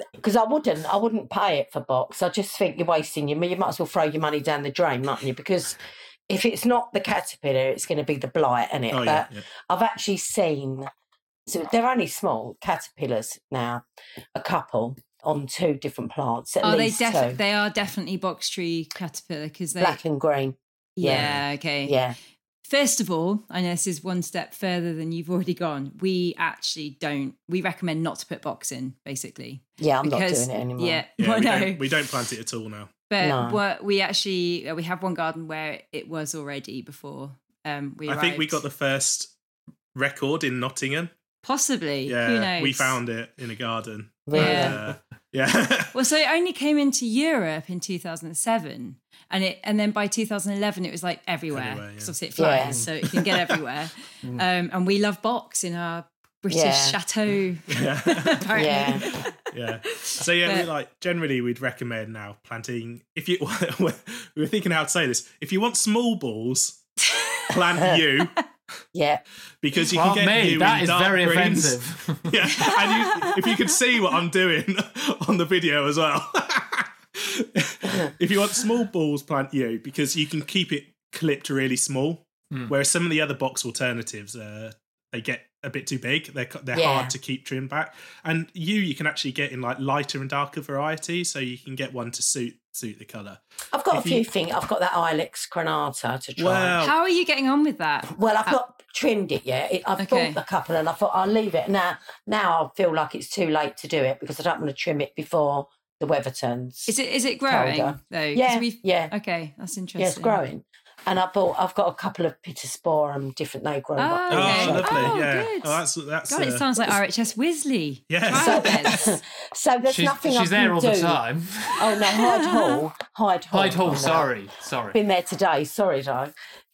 because I wouldn't. I wouldn't pay it for box. I just think you're wasting your. Money. You might as well throw your money down the drain, mightn't you? Because if it's not the caterpillar, it's going to be the blight, isn't it? Oh but yeah, yeah. I've actually seen, so they're only small caterpillars now, a couple on two different plants. At Are they least definitely? two, They are definitely box tree caterpillar because they. black and green. yeah, Okay. Yeah, First of all, I know this is one step further than you've already gone. We actually don't. We recommend not to put box in, basically. yeah, I'm because, not doing it anymore. Yeah, Yeah, well, we, no. don't, we don't plant it at all now. But No. what we actually uh, we have one garden where it was already before um we I think we got the first record in Nottingham. Possibly Yeah, who knows we found it in a garden. Really? Yeah. Uh, yeah. well so it only came into Europe in 2007 and it and then by 2011 it was like everywhere Everywhere, yeah. because obviously it flies Yeah. so it can get everywhere um and we love box in our British Yeah. chateau yeah. Yeah. yeah. So yeah, we But- like generally we'd recommend now planting if you we were thinking how to say this. If you want small balls, plant yew Yeah, because you Well, can get me, you that in is dark very greens. offensive. Yeah, and you, if you could see what I'm doing on the video as well. if you want small balls, plant yew because you can keep it clipped really small. Hmm. Whereas some of the other box alternatives, uh, they get a bit too big. They're they're Yeah. hard to keep trimmed back. And you you can actually get in like lighter and darker variety, so you can get one to suit suit the color. I've got If a you- few things. I've got that Ilex crenata to try. Wow. how are you getting on with that Well, I've not trimmed it yet. It, I've Okay. bought a couple, and I thought I'll leave it now. Now I feel like it's too late to do it because I don't want to trim it before the weather turns. is it is it growing Colder. though 'Cause Yeah, yeah, okay that's interesting yeah. It's growing, and I bought. I've got a couple of pittosporum, different they grow. Oh, up Oh, Okay. different shapes. lovely! Oh, yeah. good. Oh, that's that's. God, it uh, sounds like RHS Wisley. Yeah. So- So there's she's nothing I she's there all do. the time. Oh no, Hyde Hall, Hyde Hall. Hyde Oh, Hall, sorry. Sorry. Been there today. Sorry, though.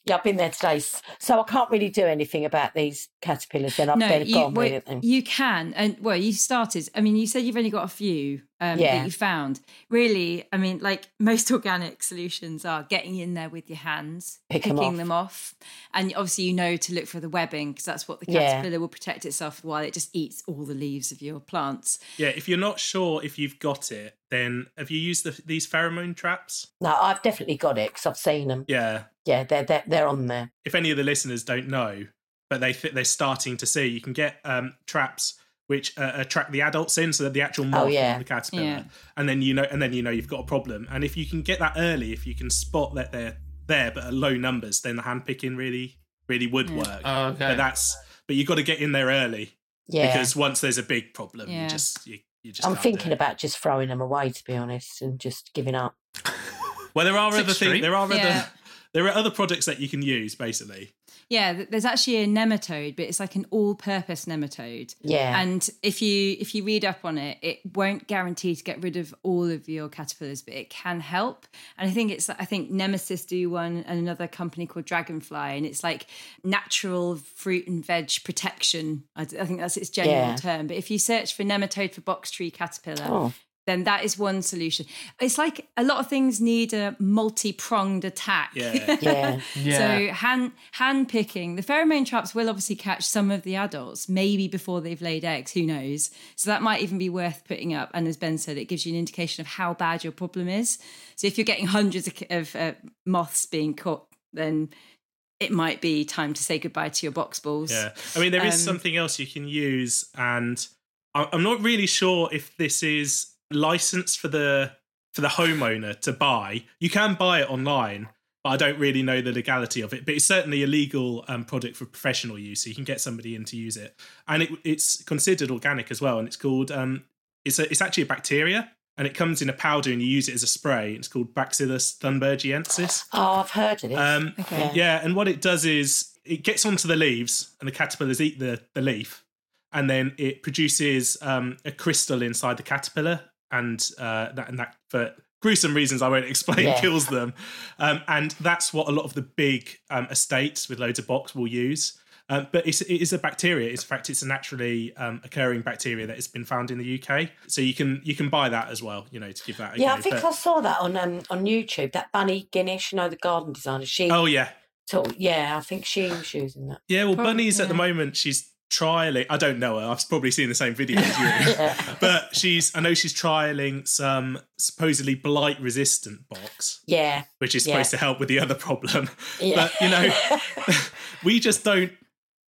Yeah, I've been there today, so I can't really do anything about these caterpillars. Then I've no, they're you, gone. well, really, then. you can, and well, you started. I mean, you said you've only got a few um, Yeah. that you found. Really, I mean, like most organic solutions are getting in there with your hands, Pick 'em picking off. them off, and obviously you know to look for the webbing because that's what the Yeah. caterpillar will protect itself while it just eats all the leaves of your plants. yeah, if you're not sure if you've got it, then have you used the, these pheromone traps? No, I've definitely got it because I've seen them. Yeah, Yeah, they're they're, they're on there. if any of the listeners don't know, but they th- they're starting to see, you can get um, traps which uh, attract the adults in, so that the actual moth, Oh, yeah. the caterpillar, Yeah. and then you know, and then you know you've got a problem. And if you can get that early, if you can spot that they're there but at low numbers, then the hand picking really really would work. Oh, okay. But that's but you've got to get in there early Yeah, because once there's a big problem, Yeah. you just you, you just. I'm can't do thinking it. about just throwing them away to be honest, and just giving up. Well, there are It's other extreme. things. There are other Yeah. There are other products that you can use basically. Yeah, there's actually a nematode, but it's like an all-purpose nematode. Yeah. And if you if you read up on it, it won't guarantee to get rid of all of your caterpillars, but it can help. And I think it's I think Nemasys do one and another company called Dragonfli, and it's like natural fruit and veg protection. I think that's its general Yeah. term. But if you search for nematode for box tree caterpillar, Oh. Then that is one solution. It's like a lot of things need a multi-pronged attack. Yeah. yeah. Yeah. So hand hand picking, the pheromone traps will obviously catch some of the adults, maybe before they've laid eggs. Who knows? So that might even be worth putting up. And as Ben said, it gives you an indication of how bad your problem is. So if you're getting hundreds of, of uh, moths being caught, then it might be time to say goodbye to your box balls. Yeah, I mean there is Um, something else you can use, and I- I'm not really sure if this is licensed for the for the homeowner to buy. You can buy it online, but I don't really know the legality of it. But it's certainly a legal um, product for professional use, so you can get somebody in to use it, and it, it's considered organic as well. And it's called um, it's a, it's actually a bacteria, and it comes in a powder, and you use it as a spray. It's called Bacillus thuringiensis. Oh, I've heard of this. Um, Okay. yeah, and what it does is it gets onto the leaves, and the caterpillars eat the, the leaf, and then it produces um, a crystal inside the caterpillar, and uh, that and that for gruesome reasons I won't explain Yeah. kills them, um, and that's what a lot of the big um, estates with loads of box will use. Um, but it's, it is a bacteria. In fact, it's a naturally um, occurring bacteria that has been found in the UK. So you can you can buy that as well. You know to give that. A yeah, go. I think But- I saw that on um, on YouTube. That Bunny Guinness, you know, the garden designer. She, oh yeah, sort yeah, I think she was using that. Yeah, well, Probably, Bunny's at the moment. She's trialing. I don't know her. I've probably seen the same video as you. Yeah. but she's. I know she's trialing some supposedly blight resistant box, Yeah, which is Yeah. supposed to help with the other problem. yeah. But you know, we just don't.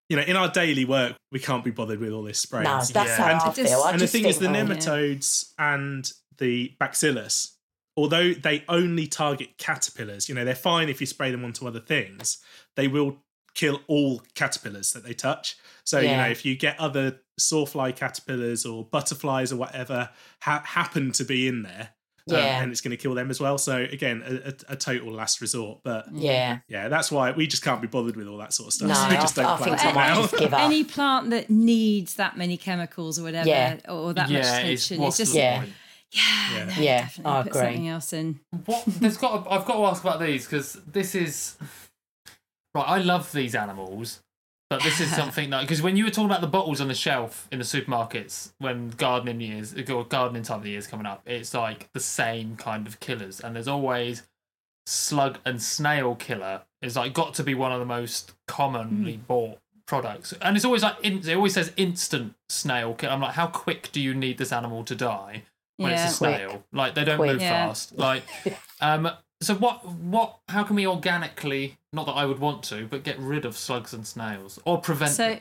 You know, in our daily work, we can't be bothered with all this spraying. no, that's Yeah. how And- I feel. I and the thing is, the think, oh, nematodes and the bacillus, although they only target caterpillars, you know, they're fine if you spray them onto other things. They will kill all caterpillars that they touch. So you know, if you get other sawfly caterpillars or butterflies or whatever ha- happen to be in there, um, Yeah. and it's going to kill them as well. So again, a, a, a total last resort. But Yeah, yeah, that's why we just can't be bothered with all that sort of stuff. No, so we I- just don't I plant think it now. just give up. Any plant that needs that many chemicals or whatever, Yeah. or that much yeah, it's, attention, what's it's just Yeah. point? yeah, Yeah. no, Yeah, definitely I put agree. something else in. What there's got? To, I've got to ask about these because this is right. I love these animals, but this is something that because when you were talking about the bottles on the shelf in the supermarkets when gardening years, or gardening time of the year is coming up, it's like the same kind of killers, and there's always slug and snail killer is like got to be one of the most commonly bought products, and it's always like in, it always says instant snail kill. I'm like, how quick do you need this animal to die? when Yeah. it's a snail. Like they don't Quick. move Yeah. fast. Like, um, so what? What? How can we organically? Not that I would want to, but get rid of slugs and snails or prevent. So, them?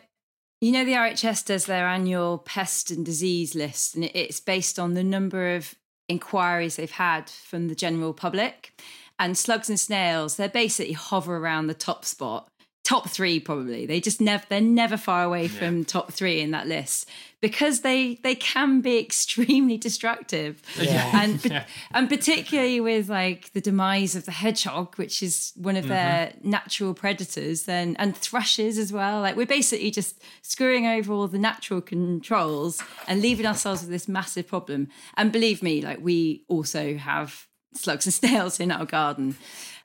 you know, the RHS does their annual pest and disease list, and it's based on the number of inquiries they've had from the general public. And slugs and snails, they basically hover around the top spot, top three probably. They just never, they're never far away from top three in that list because they they can be extremely destructive. Yeah. and Yeah. and particularly with like the demise of the hedgehog, which is one of their mm-hmm. natural predators, then and thrushes as well. Like we're basically just screwing over all the natural controls and leaving ourselves with this massive problem. And believe me, like we also have slugs and snails in our garden.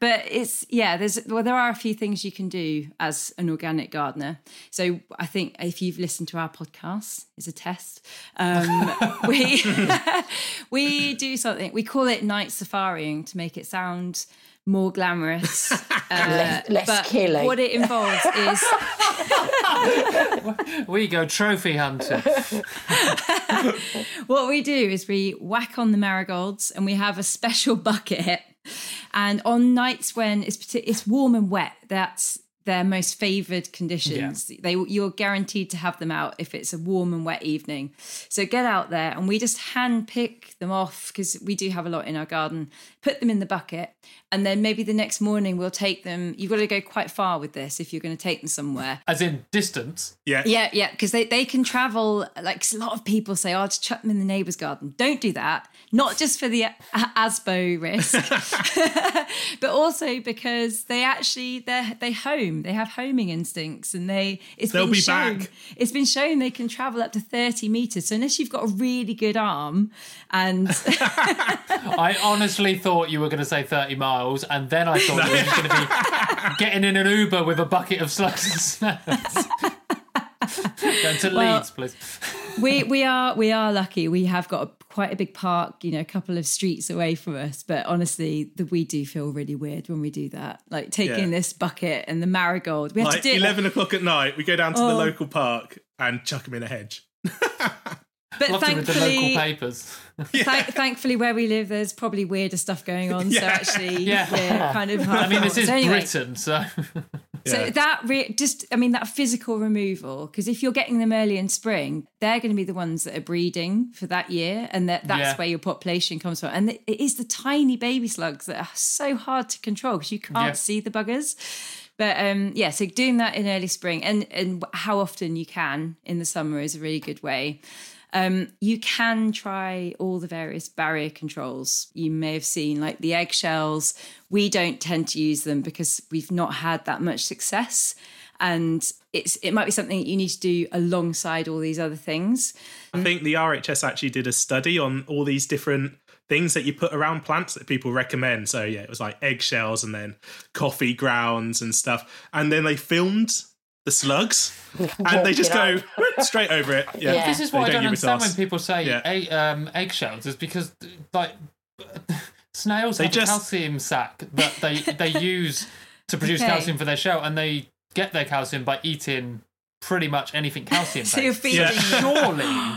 But it's yeah, there's well, there are a few things you can do as an organic gardener. So I think if you've listened to our podcast, it's a test. Um, we we do something. We call it night safarying to make it sound more glamorous. Uh, Less- less but killing. what it involves is we go trophy hunting. what we do is we whack on the marigolds and we have a special bucket. And on nights when it's it's warm and wet, that's their most favoured conditions. They you're guaranteed to have them out if it's a warm and wet evening. So get out there and we just hand pick them off because we do have a lot in our garden. Put them in the bucket, and then maybe the next morning we'll take them. You've got to go quite far with this if you're going to take them somewhere. As in distance. Yeah. Yeah, yeah, because they, they can travel. Like a lot of people say, oh, just chuck them in the neighbour's garden. Don't do that. Not just for the ASBO risk, but also because they actually they they home. They have homing instincts, and they it's They'll been be shown. back. It's been shown they can travel up to thirty meters. So unless you've got a really good arm, and I honestly thought you were going to say 30 miles, and then I thought you were going to be getting in an Uber with a bucket of slugs and snails. Going to Well- Leeds, please. we we are we are lucky. We have got a, quite a big park, you know, a couple of streets away from us. But honestly, the, we do feel really weird when we do that. Like taking Yeah. this bucket and the marigold. We have Like to do it. 11 o'clock at night, we go down to the Oh. local park and chuck them in a hedge. but Love to with the local thankfully, papers. thank, thankfully, where we live, there's probably weirder stuff going on. So Yeah. actually, Yeah. we're kind of. I mean, this is So anyway, Britain, so So Yeah. that re- just, I mean, that physical removal, because if you're getting them early in spring, they're going to be the ones that are breeding for that year, and that that's Yeah. where your population comes from. And it is the tiny baby slugs that are so hard to control because you can't Yeah. see the buggers. But um, yeah, so doing that in early spring and and how often you can in the summer is a really good way. Um, you can try all the various barrier controls you may have seen, like the eggshells. We don't tend to use them because we've not had that much success, and it's it might be something that you need to do alongside all these other things. I think the RHS actually did a study on all these different things that you put around plants that people recommend. So yeah, it was like eggshells and then coffee grounds and stuff. And then they filmed the slugs and they just go straight over it. Yeah. Yeah. this is They what I don't give it to understand when people say Yeah. egg, um, eggshells is because like snails They have just- a calcium sac that they they use to produce Okay. calcium for their shell, and they get their calcium by eating pretty much anything calcium. So you're feeding. Yeah. Surely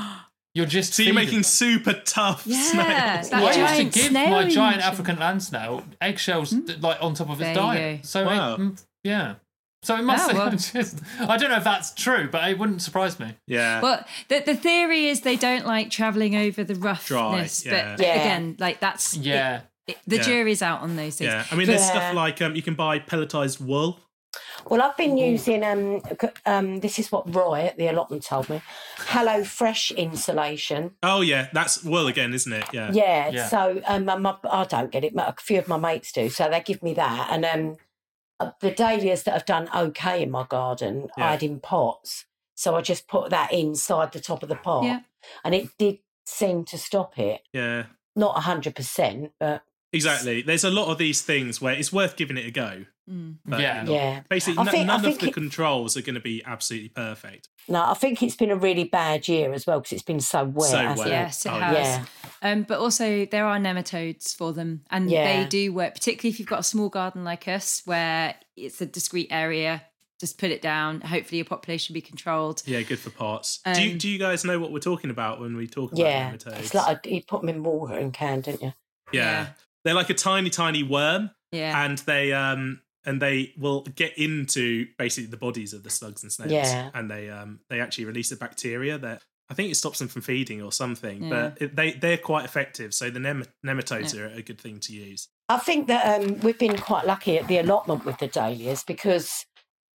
you're just So you're making them. super tough Yeah, snails. that Well, I used giant to give snail my giant. African land snail eggshells like on top of There its you diet. go. So Wow. it, mm, yeah. So it must. Oh, well. just, I don't know if that's true, but it wouldn't surprise me. Yeah. Well, the, the theory is they don't like traveling over the roughness, yeah. but Yeah. again, like that's Yeah. it- the Yeah. jury's out on those things. yeah. I mean, there's Yeah. stuff like um, you can buy pelletized wool. Well, I've been using um, um this is what Roy at the allotment told me. Hello Fresh insulation. Oh, yeah. That's wool again, isn't it? Yeah. Yeah. Yeah. So um, my, my- I don't get it. A few of my mates do. So they give me that, and um, Uh, the dahlias that have done okay in my garden, Yeah. I had in pots. So I just put that inside the top of the pot, Yeah. and it did seem to stop it. Yeah. Not hundred percent, but Exactly. There's a lot of these things where it's worth giving it a go. Mm. But, Yeah. you know, yeah. Basically, I n- think- none of the it- controls are going to be absolutely perfect. No, I think it's been a really bad year as well because it's been so wet. So wet. Yes, it Oh, has. Yeah. Um, but also there are nematodes for them, and Yeah. they do work. Particularly if you've got a small garden like us, where it's a discrete area. Just put it down. Hopefully, your population will be controlled. Yeah, good for pots. do, you, Um, do you guys know what we're talking about when we talk about Yeah. nematodes? It's like a, you put them in water and can, don't you? yeah. yeah. They're like a tiny, tiny worm, Yeah, and they um and they will get into basically the bodies of the slugs and snails. Yeah. And they um they actually release a bacteria that I think it stops them from feeding or something. Yeah. But it, they they're quite effective. So the nem- nematodes are a good thing to use. I think that um, we've been quite lucky at the allotment with the dahlias because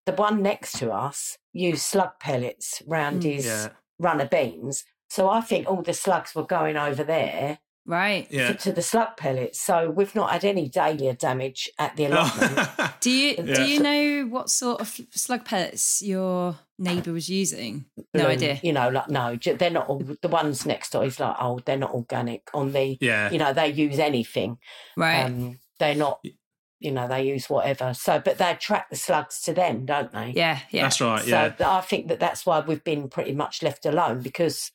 the one next to us used slug pellets round Mm. his Yeah. runner beans. So I think all the slugs were going over there right. Yeah. to, to the slug pellets. So we've not had any dahlia damage at the allotment. Oh. Do you Yeah. do you know what sort of slug pellets your neighbour was using? No Blue, idea. You know, like no, they're not. All, the ones next door is like, oh, they're not organic. On the, yeah. you know, they use anything. Right. Um, they're not. You know, they use whatever. So, but they attract the slugs to them, don't they? yeah. Yeah. That's right. So Yeah. I think that that's why we've been pretty much left alone because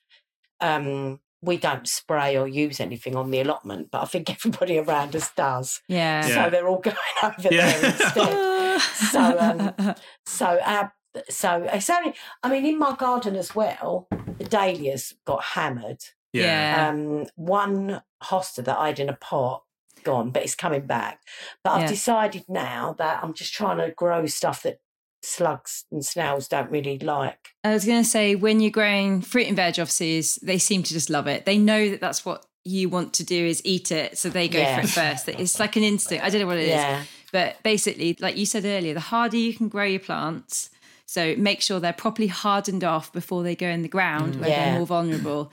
um, we don't spray or use anything on the allotment, but I think everybody around us does. yeah. Yeah. So they're all going over Yeah. there instead. So, um, So our, so it's only. I mean, in my garden as well, the dahlias got hammered. yeah. Um, one hosta that I had in a pot gone, but it's coming back. But I've Yeah. decided now that I'm just trying to grow stuff that slugs and snails don't really like. I was going to say, when you're growing fruit and veg, obviously, is they seem to just love it. They know that that's what you want to do is eat it, so they go Yeah. for it first. It's like an instinct. I don't know what it is, Yeah. but basically, like you said earlier, the harder you can grow your plants, so make sure they're properly hardened off before they go in the ground mm, where Yeah. they're more vulnerable.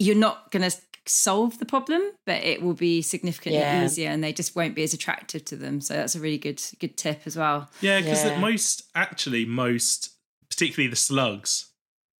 You're not going to solve the problem, but it will be significantly Yeah. easier, and they just won't be as attractive to them. So that's a really good good tip as well. Yeah, because Yeah. most, actually, most, particularly the slugs,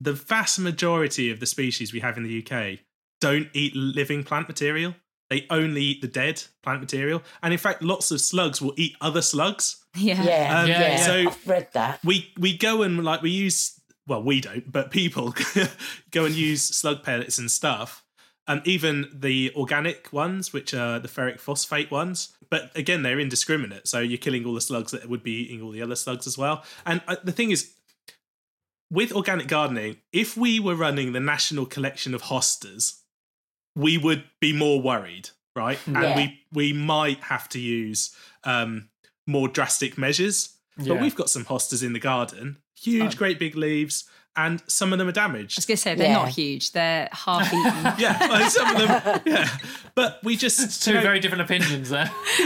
the vast majority of the species we have in the UK don't eat living plant material. They only eat the dead plant material. And in fact, lots of slugs will eat other slugs. Yeah, Yeah, Um, yeah. yeah, so- I've read that. We we go and like we use well, we don't, but people go and use slug pellets and stuff. And even the organic ones, which are the ferric phosphate ones, but again, they're indiscriminate. So you're killing all the slugs that would be eating all the other slugs as well. And uh, the thing is, with organic gardening, if we were running the national collection of hostas, we would be more worried, right? And we we might have to use um, more drastic measures. Yeah. But we've got some hostas in the garden, huge, Oh. great big leaves, and some of them are damaged. I was going to say they're Yeah. not huge; they're half eaten. Yeah, like some of them. Yeah, but we just It's two you know, very different opinions there.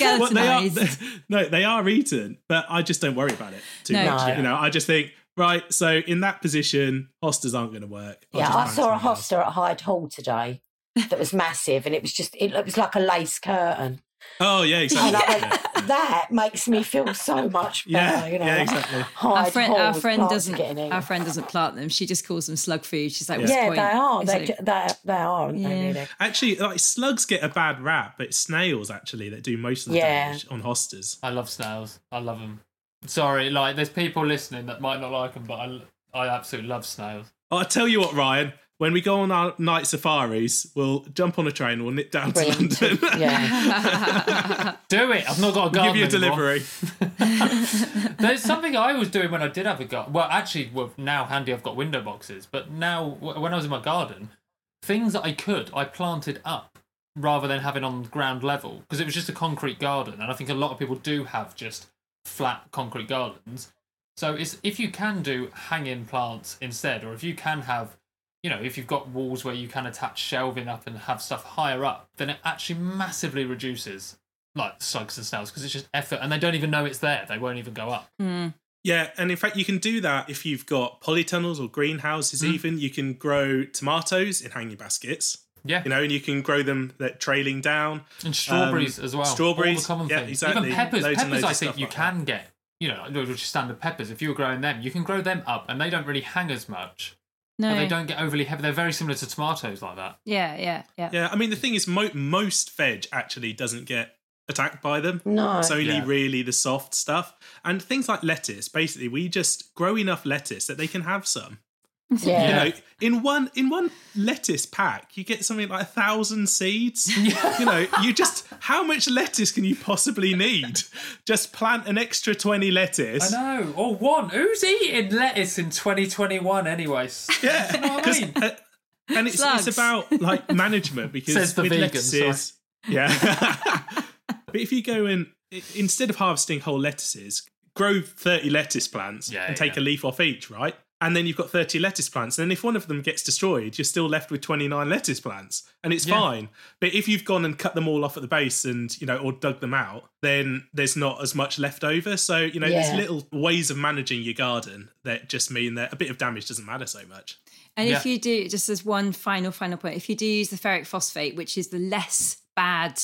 well, they are Skeletonized. no, they are eaten, but I just don't worry about it too No. much. No. You know, I just think right. So in that position, hostas aren't going to work. I'll Yeah, I saw a something else. hosta at Hyde Hall today that was massive, and it was just it was like a lace curtain. Oh yeah, exactly. And I Yeah, went, that makes me feel so much yeah, better. you know, yeah, exactly. Our friend, our friend doesn't. getting eaten. Our friend doesn't plant them. She just calls them slug food. She's like, what's the yeah, point? they are. They, like- they, they are, aren't they? Yeah. Really? Actually, like slugs get a bad rap, but it's snails actually that do most of the Yeah. damage on hostas. I love snails. I love them. Sorry, like there's people listening that might not like them, but I, I absolutely love snails. Oh, I'll tell you what, Ryan. When we go on our night safaris, we'll jump on a train. We'll nip down to to- London. yeah. Do it. I've not got a We'll garden. give you a delivery. There's something I was doing when I did have a garden. Well, actually, well, now handy I've got window boxes, but now when I was in my garden, things that I could, I planted up rather than having on ground level because it was just a concrete garden, and I think a lot of people do have just flat concrete gardens. So it's if you can do hanging plants instead, or if you can have, you know, if you've got walls where you can attach shelving up and have stuff higher up, then it actually massively reduces like slugs and snails because it's just effort, and they don't even know it's there. They won't even go up. Mm. Yeah, and in fact, you can do that if you've got polytunnels or greenhouses. Mm. Even you can grow tomatoes in hanging baskets. Yeah, You know, and you can grow them that trailing down. and strawberries Um, as well. strawberries, all the common yeah, things. exactly. Even peppers. Loads peppers, I think you like can get. You know, just standard peppers. If you were growing them, you can grow them up, and they don't really hang as much. No. But they don't get overly heavy. They're very similar to tomatoes like that. Yeah, yeah, yeah. Yeah, I mean, the thing is, mo- most veg actually doesn't get attacked by them. No. It's only Yeah. really the soft stuff. And things like lettuce, basically, we just grow enough lettuce that they can have some. Yeah. You know, in one in one lettuce pack, you get something like a thousand seeds. you know, you just how much lettuce can you possibly need? Just plant an extra twenty lettuce. I know. Or one. Who's eating lettuce in 2021 anyways? Yeah, know what I 'cause, mean? uh, and it's Slugs. it's about like management because Says the with vegan, lettuces, yeah. but if you go and i- instead of harvesting whole lettuces, grow thirty lettuce plants Yeah, and take yeah. a leaf off each, right? And then you've got 30 lettuce plants. And then if one of them gets destroyed, you're still left with 29 lettuce plants. And it's Yeah. fine. But if you've gone and cut them all off at the base and, you know, or dug them out, then there's not as much left over. So, you know, Yeah. there's little ways of managing your garden that just mean that a bit of damage doesn't matter so much. And if you do, just as one final, final point, if you do use the ferric phosphate, which is the less bad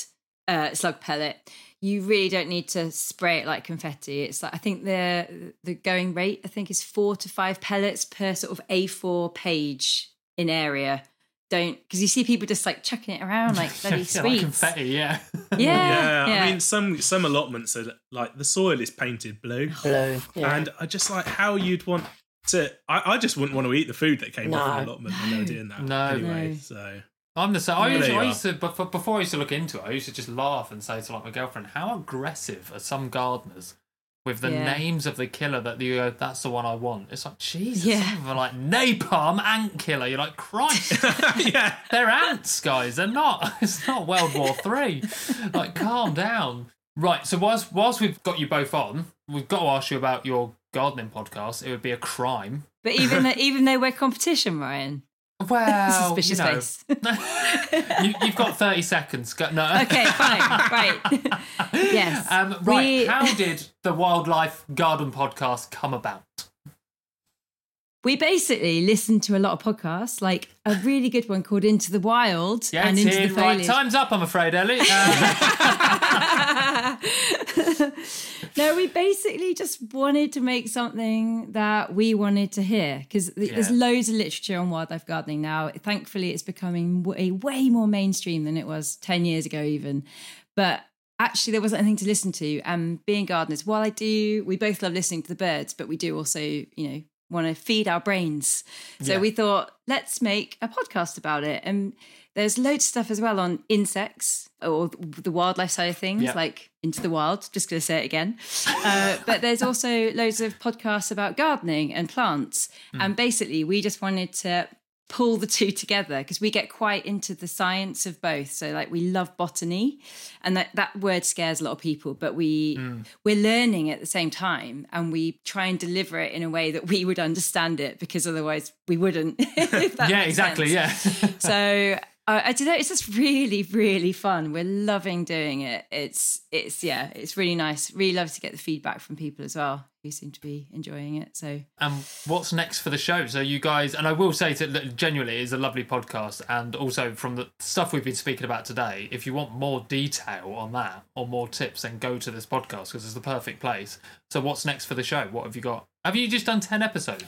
uh, slug pellet, you really don't need to spray it like confetti. It's like I think the the going rate I think is four to five pellets per sort of A4 page in area. Don't because you see people just like chucking it around like bloody yeah, like sweets. confetti, yeah. Yeah, Yeah, I mean, some some allotments are like the soil is painted blue, oh, Blue. Yeah. and I just like how you'd want to. I, I just wouldn't want to eat the food that came off No. an allotment when they were doing that. No. anyway. No. So I'm the same. I used, I used to before, before I used to look into it. I used to just laugh and say to like my girlfriend, "How aggressive are some gardeners with the Yeah. names of the killer that you uh, go, that's the one I want." It's like Jesus. Yeah. Some of them are like napalm ant killer. You're like Christ. yeah, They're ants, guys. They're not. It's not World War Three. like, calm down. Right. So whilst whilst we've got you both on, we've got to ask you about your gardening podcast. It would be a crime. But even though, even though we're competition, Ryan, Well, Suspicious you know, face. you, you've got 30 seconds. Go, no. okay, fine. Right. yes. Um, right. We- How did the Wildlife Garden podcast come about? We basically listened to a lot of podcasts, like a really good one called Into the Wild Yeah, and Into in. the Right, time's up, I'm afraid, Ellie. Uh, no, we basically just wanted to make something that we wanted to hear because there's Yeah. loads of literature on wildlife gardening now. Thankfully, it's becoming way, way more mainstream than it was 10 years ago, even. But actually, there wasn't anything to listen to. And being gardeners, while I do, we both love listening to the birds, but we do also, you know, want to feed our brains. So Yeah. we thought, let's make a podcast about it. And there's loads of stuff as well on insects or the wildlife side of things, Yeah. like Into the Wild. Just going to say it again. Uh, but there's also loads of podcasts about gardening and plants. And basically, we just wanted to pull the two together because we get quite into the science of both so like we love botany and that, that word scares a lot of people but we we're learning at the same time and we try and deliver it in a way that we would understand it because otherwise we wouldn't yeah, exactly. sense. Yeah. so uh, I don't know. It's just really, really fun. We're loving doing it. It's, it's, yeah, it's really nice. Really love to get the feedback from people as well who seem to be enjoying it. So Um, what's next for the show? So you guys, and I will say to that genuinely, it's a lovely podcast, and also from the stuff we've been speaking about today. If you want more detail on that or more tips, then go to this podcast because it's the perfect place. So what's next for the show? What have you got? Have you just done ten episodes?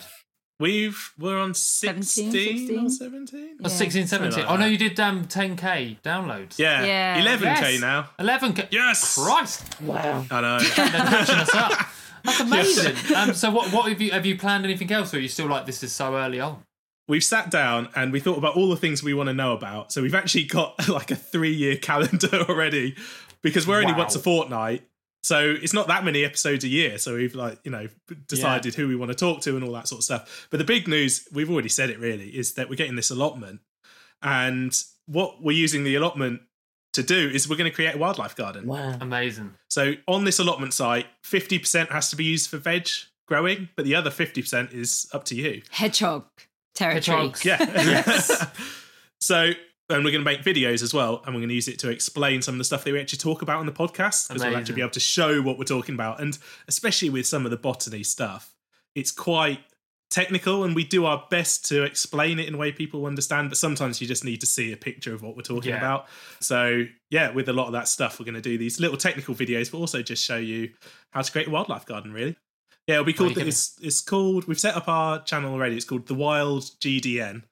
We've we're on 16 16? or 17? Or 16, 17? like oh no, you did um 10k downloads. Yeah. Yeah. 11k Yes. now. 11k. Yes. Christ, Wow. I know. they're catching us up. That's amazing. Um, so what what have you have you planned anything else, or are you still like this is so early on? we've sat down and we thought about all the things we want to know about. So we've actually got like a three year calendar already because we're only Wow. once a fortnight. So it's not that many episodes a year. So we've like, you know, decided who we want to talk to and all that sort of stuff. But the big news, we've already said it really, is that we're getting this allotment. And what we're using the allotment to do is we're going to create a wildlife garden. Wow. Amazing. So on this allotment site, 50% has to be used for veg growing, but the other 50% is up to you. hedgehog territory. Hedgehogs. Yeah. Yes. so, and we're going to make videos as well, and we're going to use it to explain some of the stuff that we actually talk about on the podcast, because we'll actually be able to show what we're talking about, and especially with some of the botany stuff, it's quite technical, and we do our best to explain it in a way people understand. But sometimes you just need to see a picture of what we're talking Yeah. about. So, yeah, with a lot of that stuff, we're going to do these little technical videos, but also just show you how to create a wildlife garden, really. Yeah, it'll be called. can- It's it's called. We've set up our channel already. It's called the Wild GDN,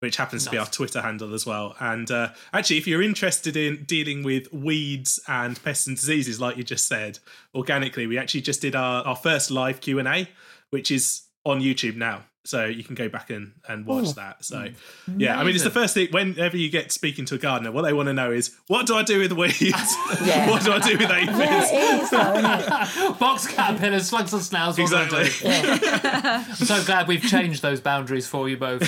which happens to be our Twitter handle as well. And uh, actually, if you're interested in dealing with weeds and pests and diseases, like you just said, organically, we actually just did our, our first live Q and A, which is on YouTube now. So you can go back and, and watch Oh. that. So mm. yeah, I mean, it's the first thing. Whenever you get speaking to a gardener, what they want to know is, what do I do with weeds? Yeah. what do I do with aphids? Yeah, it is isn't? Box caterpillars, slugs and snails. what do I do? Exactly. I'm so glad we've changed those boundaries for you both.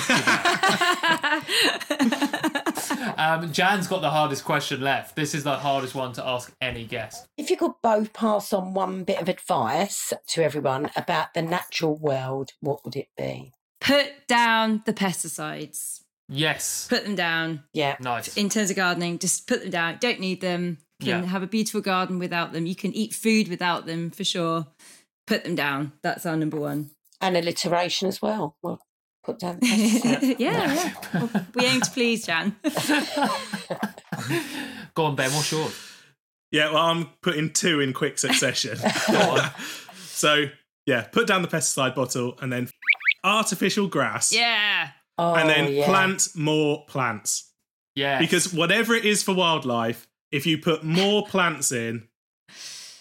Um, Jan's got the hardest question left. This is the hardest one to ask any guest. If you could both pass on one bit of advice to everyone about the natural world, what would it be? Put down the pesticides. Yes. Put them down. Yeah. Nice. In terms of gardening, just put them down. Don't need them. You can Yeah. have a beautiful garden without them. You can eat food without them for sure. Put them down. That's our number one. And alliteration as well. Well, put down the pesticide. yeah, yeah. Well, we aim to please, Jan. Go on, Ben. What's yours? Yeah, well, I'm putting two in quick succession. So, yeah, put down the pesticide bottle and then artificial grass. Yeah. Oh, And then yeah. plant more plants. Yeah. Because whatever it is for wildlife, if you put more plants in,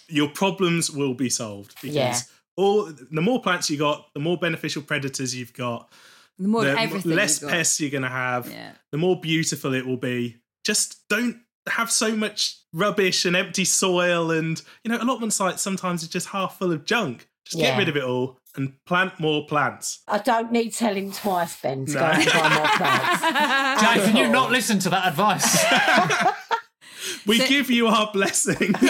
your problems will be solved. Because Yeah. all the more plants you got, the more beneficial predators you've got, The more the everything. less you've got. pests you're going to have, Yeah. the more beautiful it will be. Just don't have so much rubbish and empty soil and you know allotment sites sometimes are just half full of junk just Yeah. get rid of it all and plant more plants I don't need telling twice, Ben, to go No. and buy more plants. Jan, can you not listen to that advice? we So- give you our blessing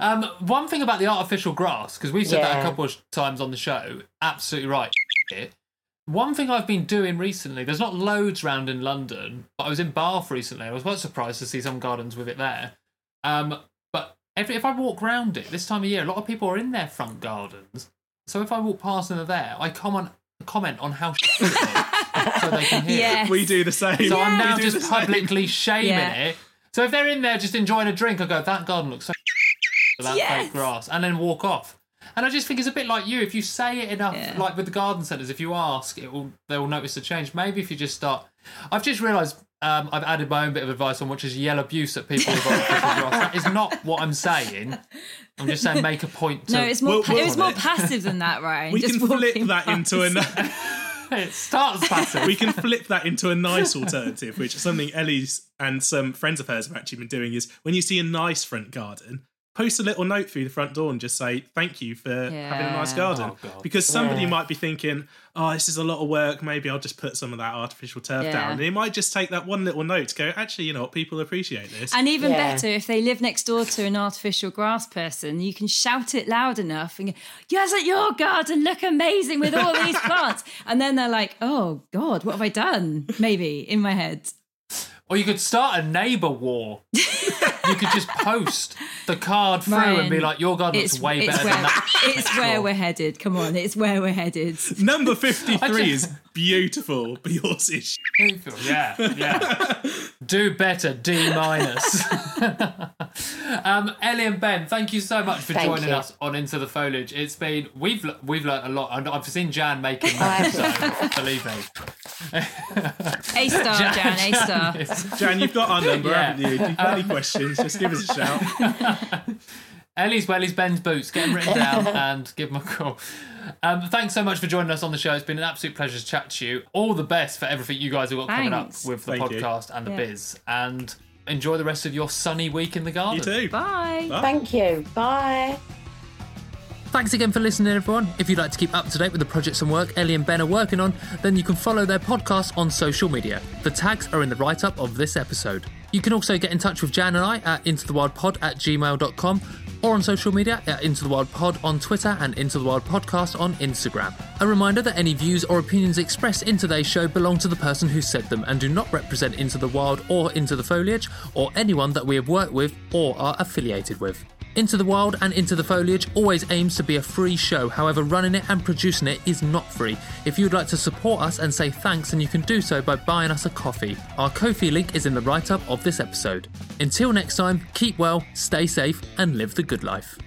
Um, one thing about the artificial grass, because we've said that a couple of times on the show, absolutely right. One thing I've been doing recently, there's not loads round in London, but I was in Bath recently. I was quite surprised to see some gardens with it there. Um, but if, if I walk round it this time of year, a lot of people are in their front gardens. So if I walk past and they're there, I comment comment on how shit it is so they can hear. Yes. We do the same. So I'm now We do just same. publicly shaming Yeah. it. So if they're in there just enjoying a drink, I go, that garden looks so for that Yes. fake grass, and then walk off. And I just think it's a bit like you. If you say it enough, Yeah. like with the garden centres, if you ask, it will they will notice the change. Maybe if you just start. I've just realised um, I've added my own bit of advice on which is yell abuse at people who've got artificial grass. That is not what I'm saying. I'm just saying make a point. To, No, it's more. Pa- it was more passive than that, right? We Just can flip walking that past. into a it starts passive. we can flip that into a nice alternative, which is something Ellie's and some friends of hers have actually been doing. Is when you see a nice front garden, post a little note through the front door and just say thank you for having a nice garden. Oh, because somebody Yeah. might be thinking, oh, this is a lot of work. Maybe I'll just put some of that artificial turf Yeah. down. And it might just take that one little note to go. Actually, you know what? People appreciate this. And even Yeah. better, if they live next door to an artificial grass person, you can shout it loud enough and go, Doesn't your garden look amazing with all these plants? And then they're like, Oh God, what have I done? Maybe in my head. Or you could start a neighbour war. you could just post the card through and be like, your garden looks way better where, than that. It's where we're headed. Come on, it's where we're headed. Number 53 is beautiful, but yours is Yeah, yeah. Do better, D minus. um, Ellie and Ben, thank you so much for Thank joining you. us on Into the Foliage. It's been we've we've learnt a lot, and I've seen Jan making that, so believe me. A star, Jan, A star. Jan, you've got our number, Yeah. haven't you? If you've got any questions, just give us a shout. Ellie's Welly's Ben's boots. Get them written down and give them a call. Um, thanks so much for joining us on the show. It's been an absolute pleasure to chat to you. All the best for everything you guys have got coming up Thanks. with the Thank you. podcast and the Yeah. biz. And enjoy the rest of your sunny week in the garden. You too. Bye. Thank you. Bye. Thanks again for listening, everyone. If you'd like to keep up to date with the projects and work Ellie and Ben are working on, then you can follow their podcast on social media. The tags are in the write up of this episode. You can also get in touch with Jan and I at intothewildpod at gmail.com or on social media at Into the Wild Pod on Twitter and Into the Wild Podcast on Instagram. A reminder that any views or opinions expressed in today's show belong to the person who said them and do not represent Into the Wild or Into the Foliage or anyone that we have worked with or are affiliated with. Into the Wild and Into the Foliage always aims to be a free show, however, running it and producing it is not free. If you would like to support us and say thanks, then you can do so by buying us a coffee. Our Ko-fi link is in the write up of this episode. Until next time, keep well, stay safe, and live the good life.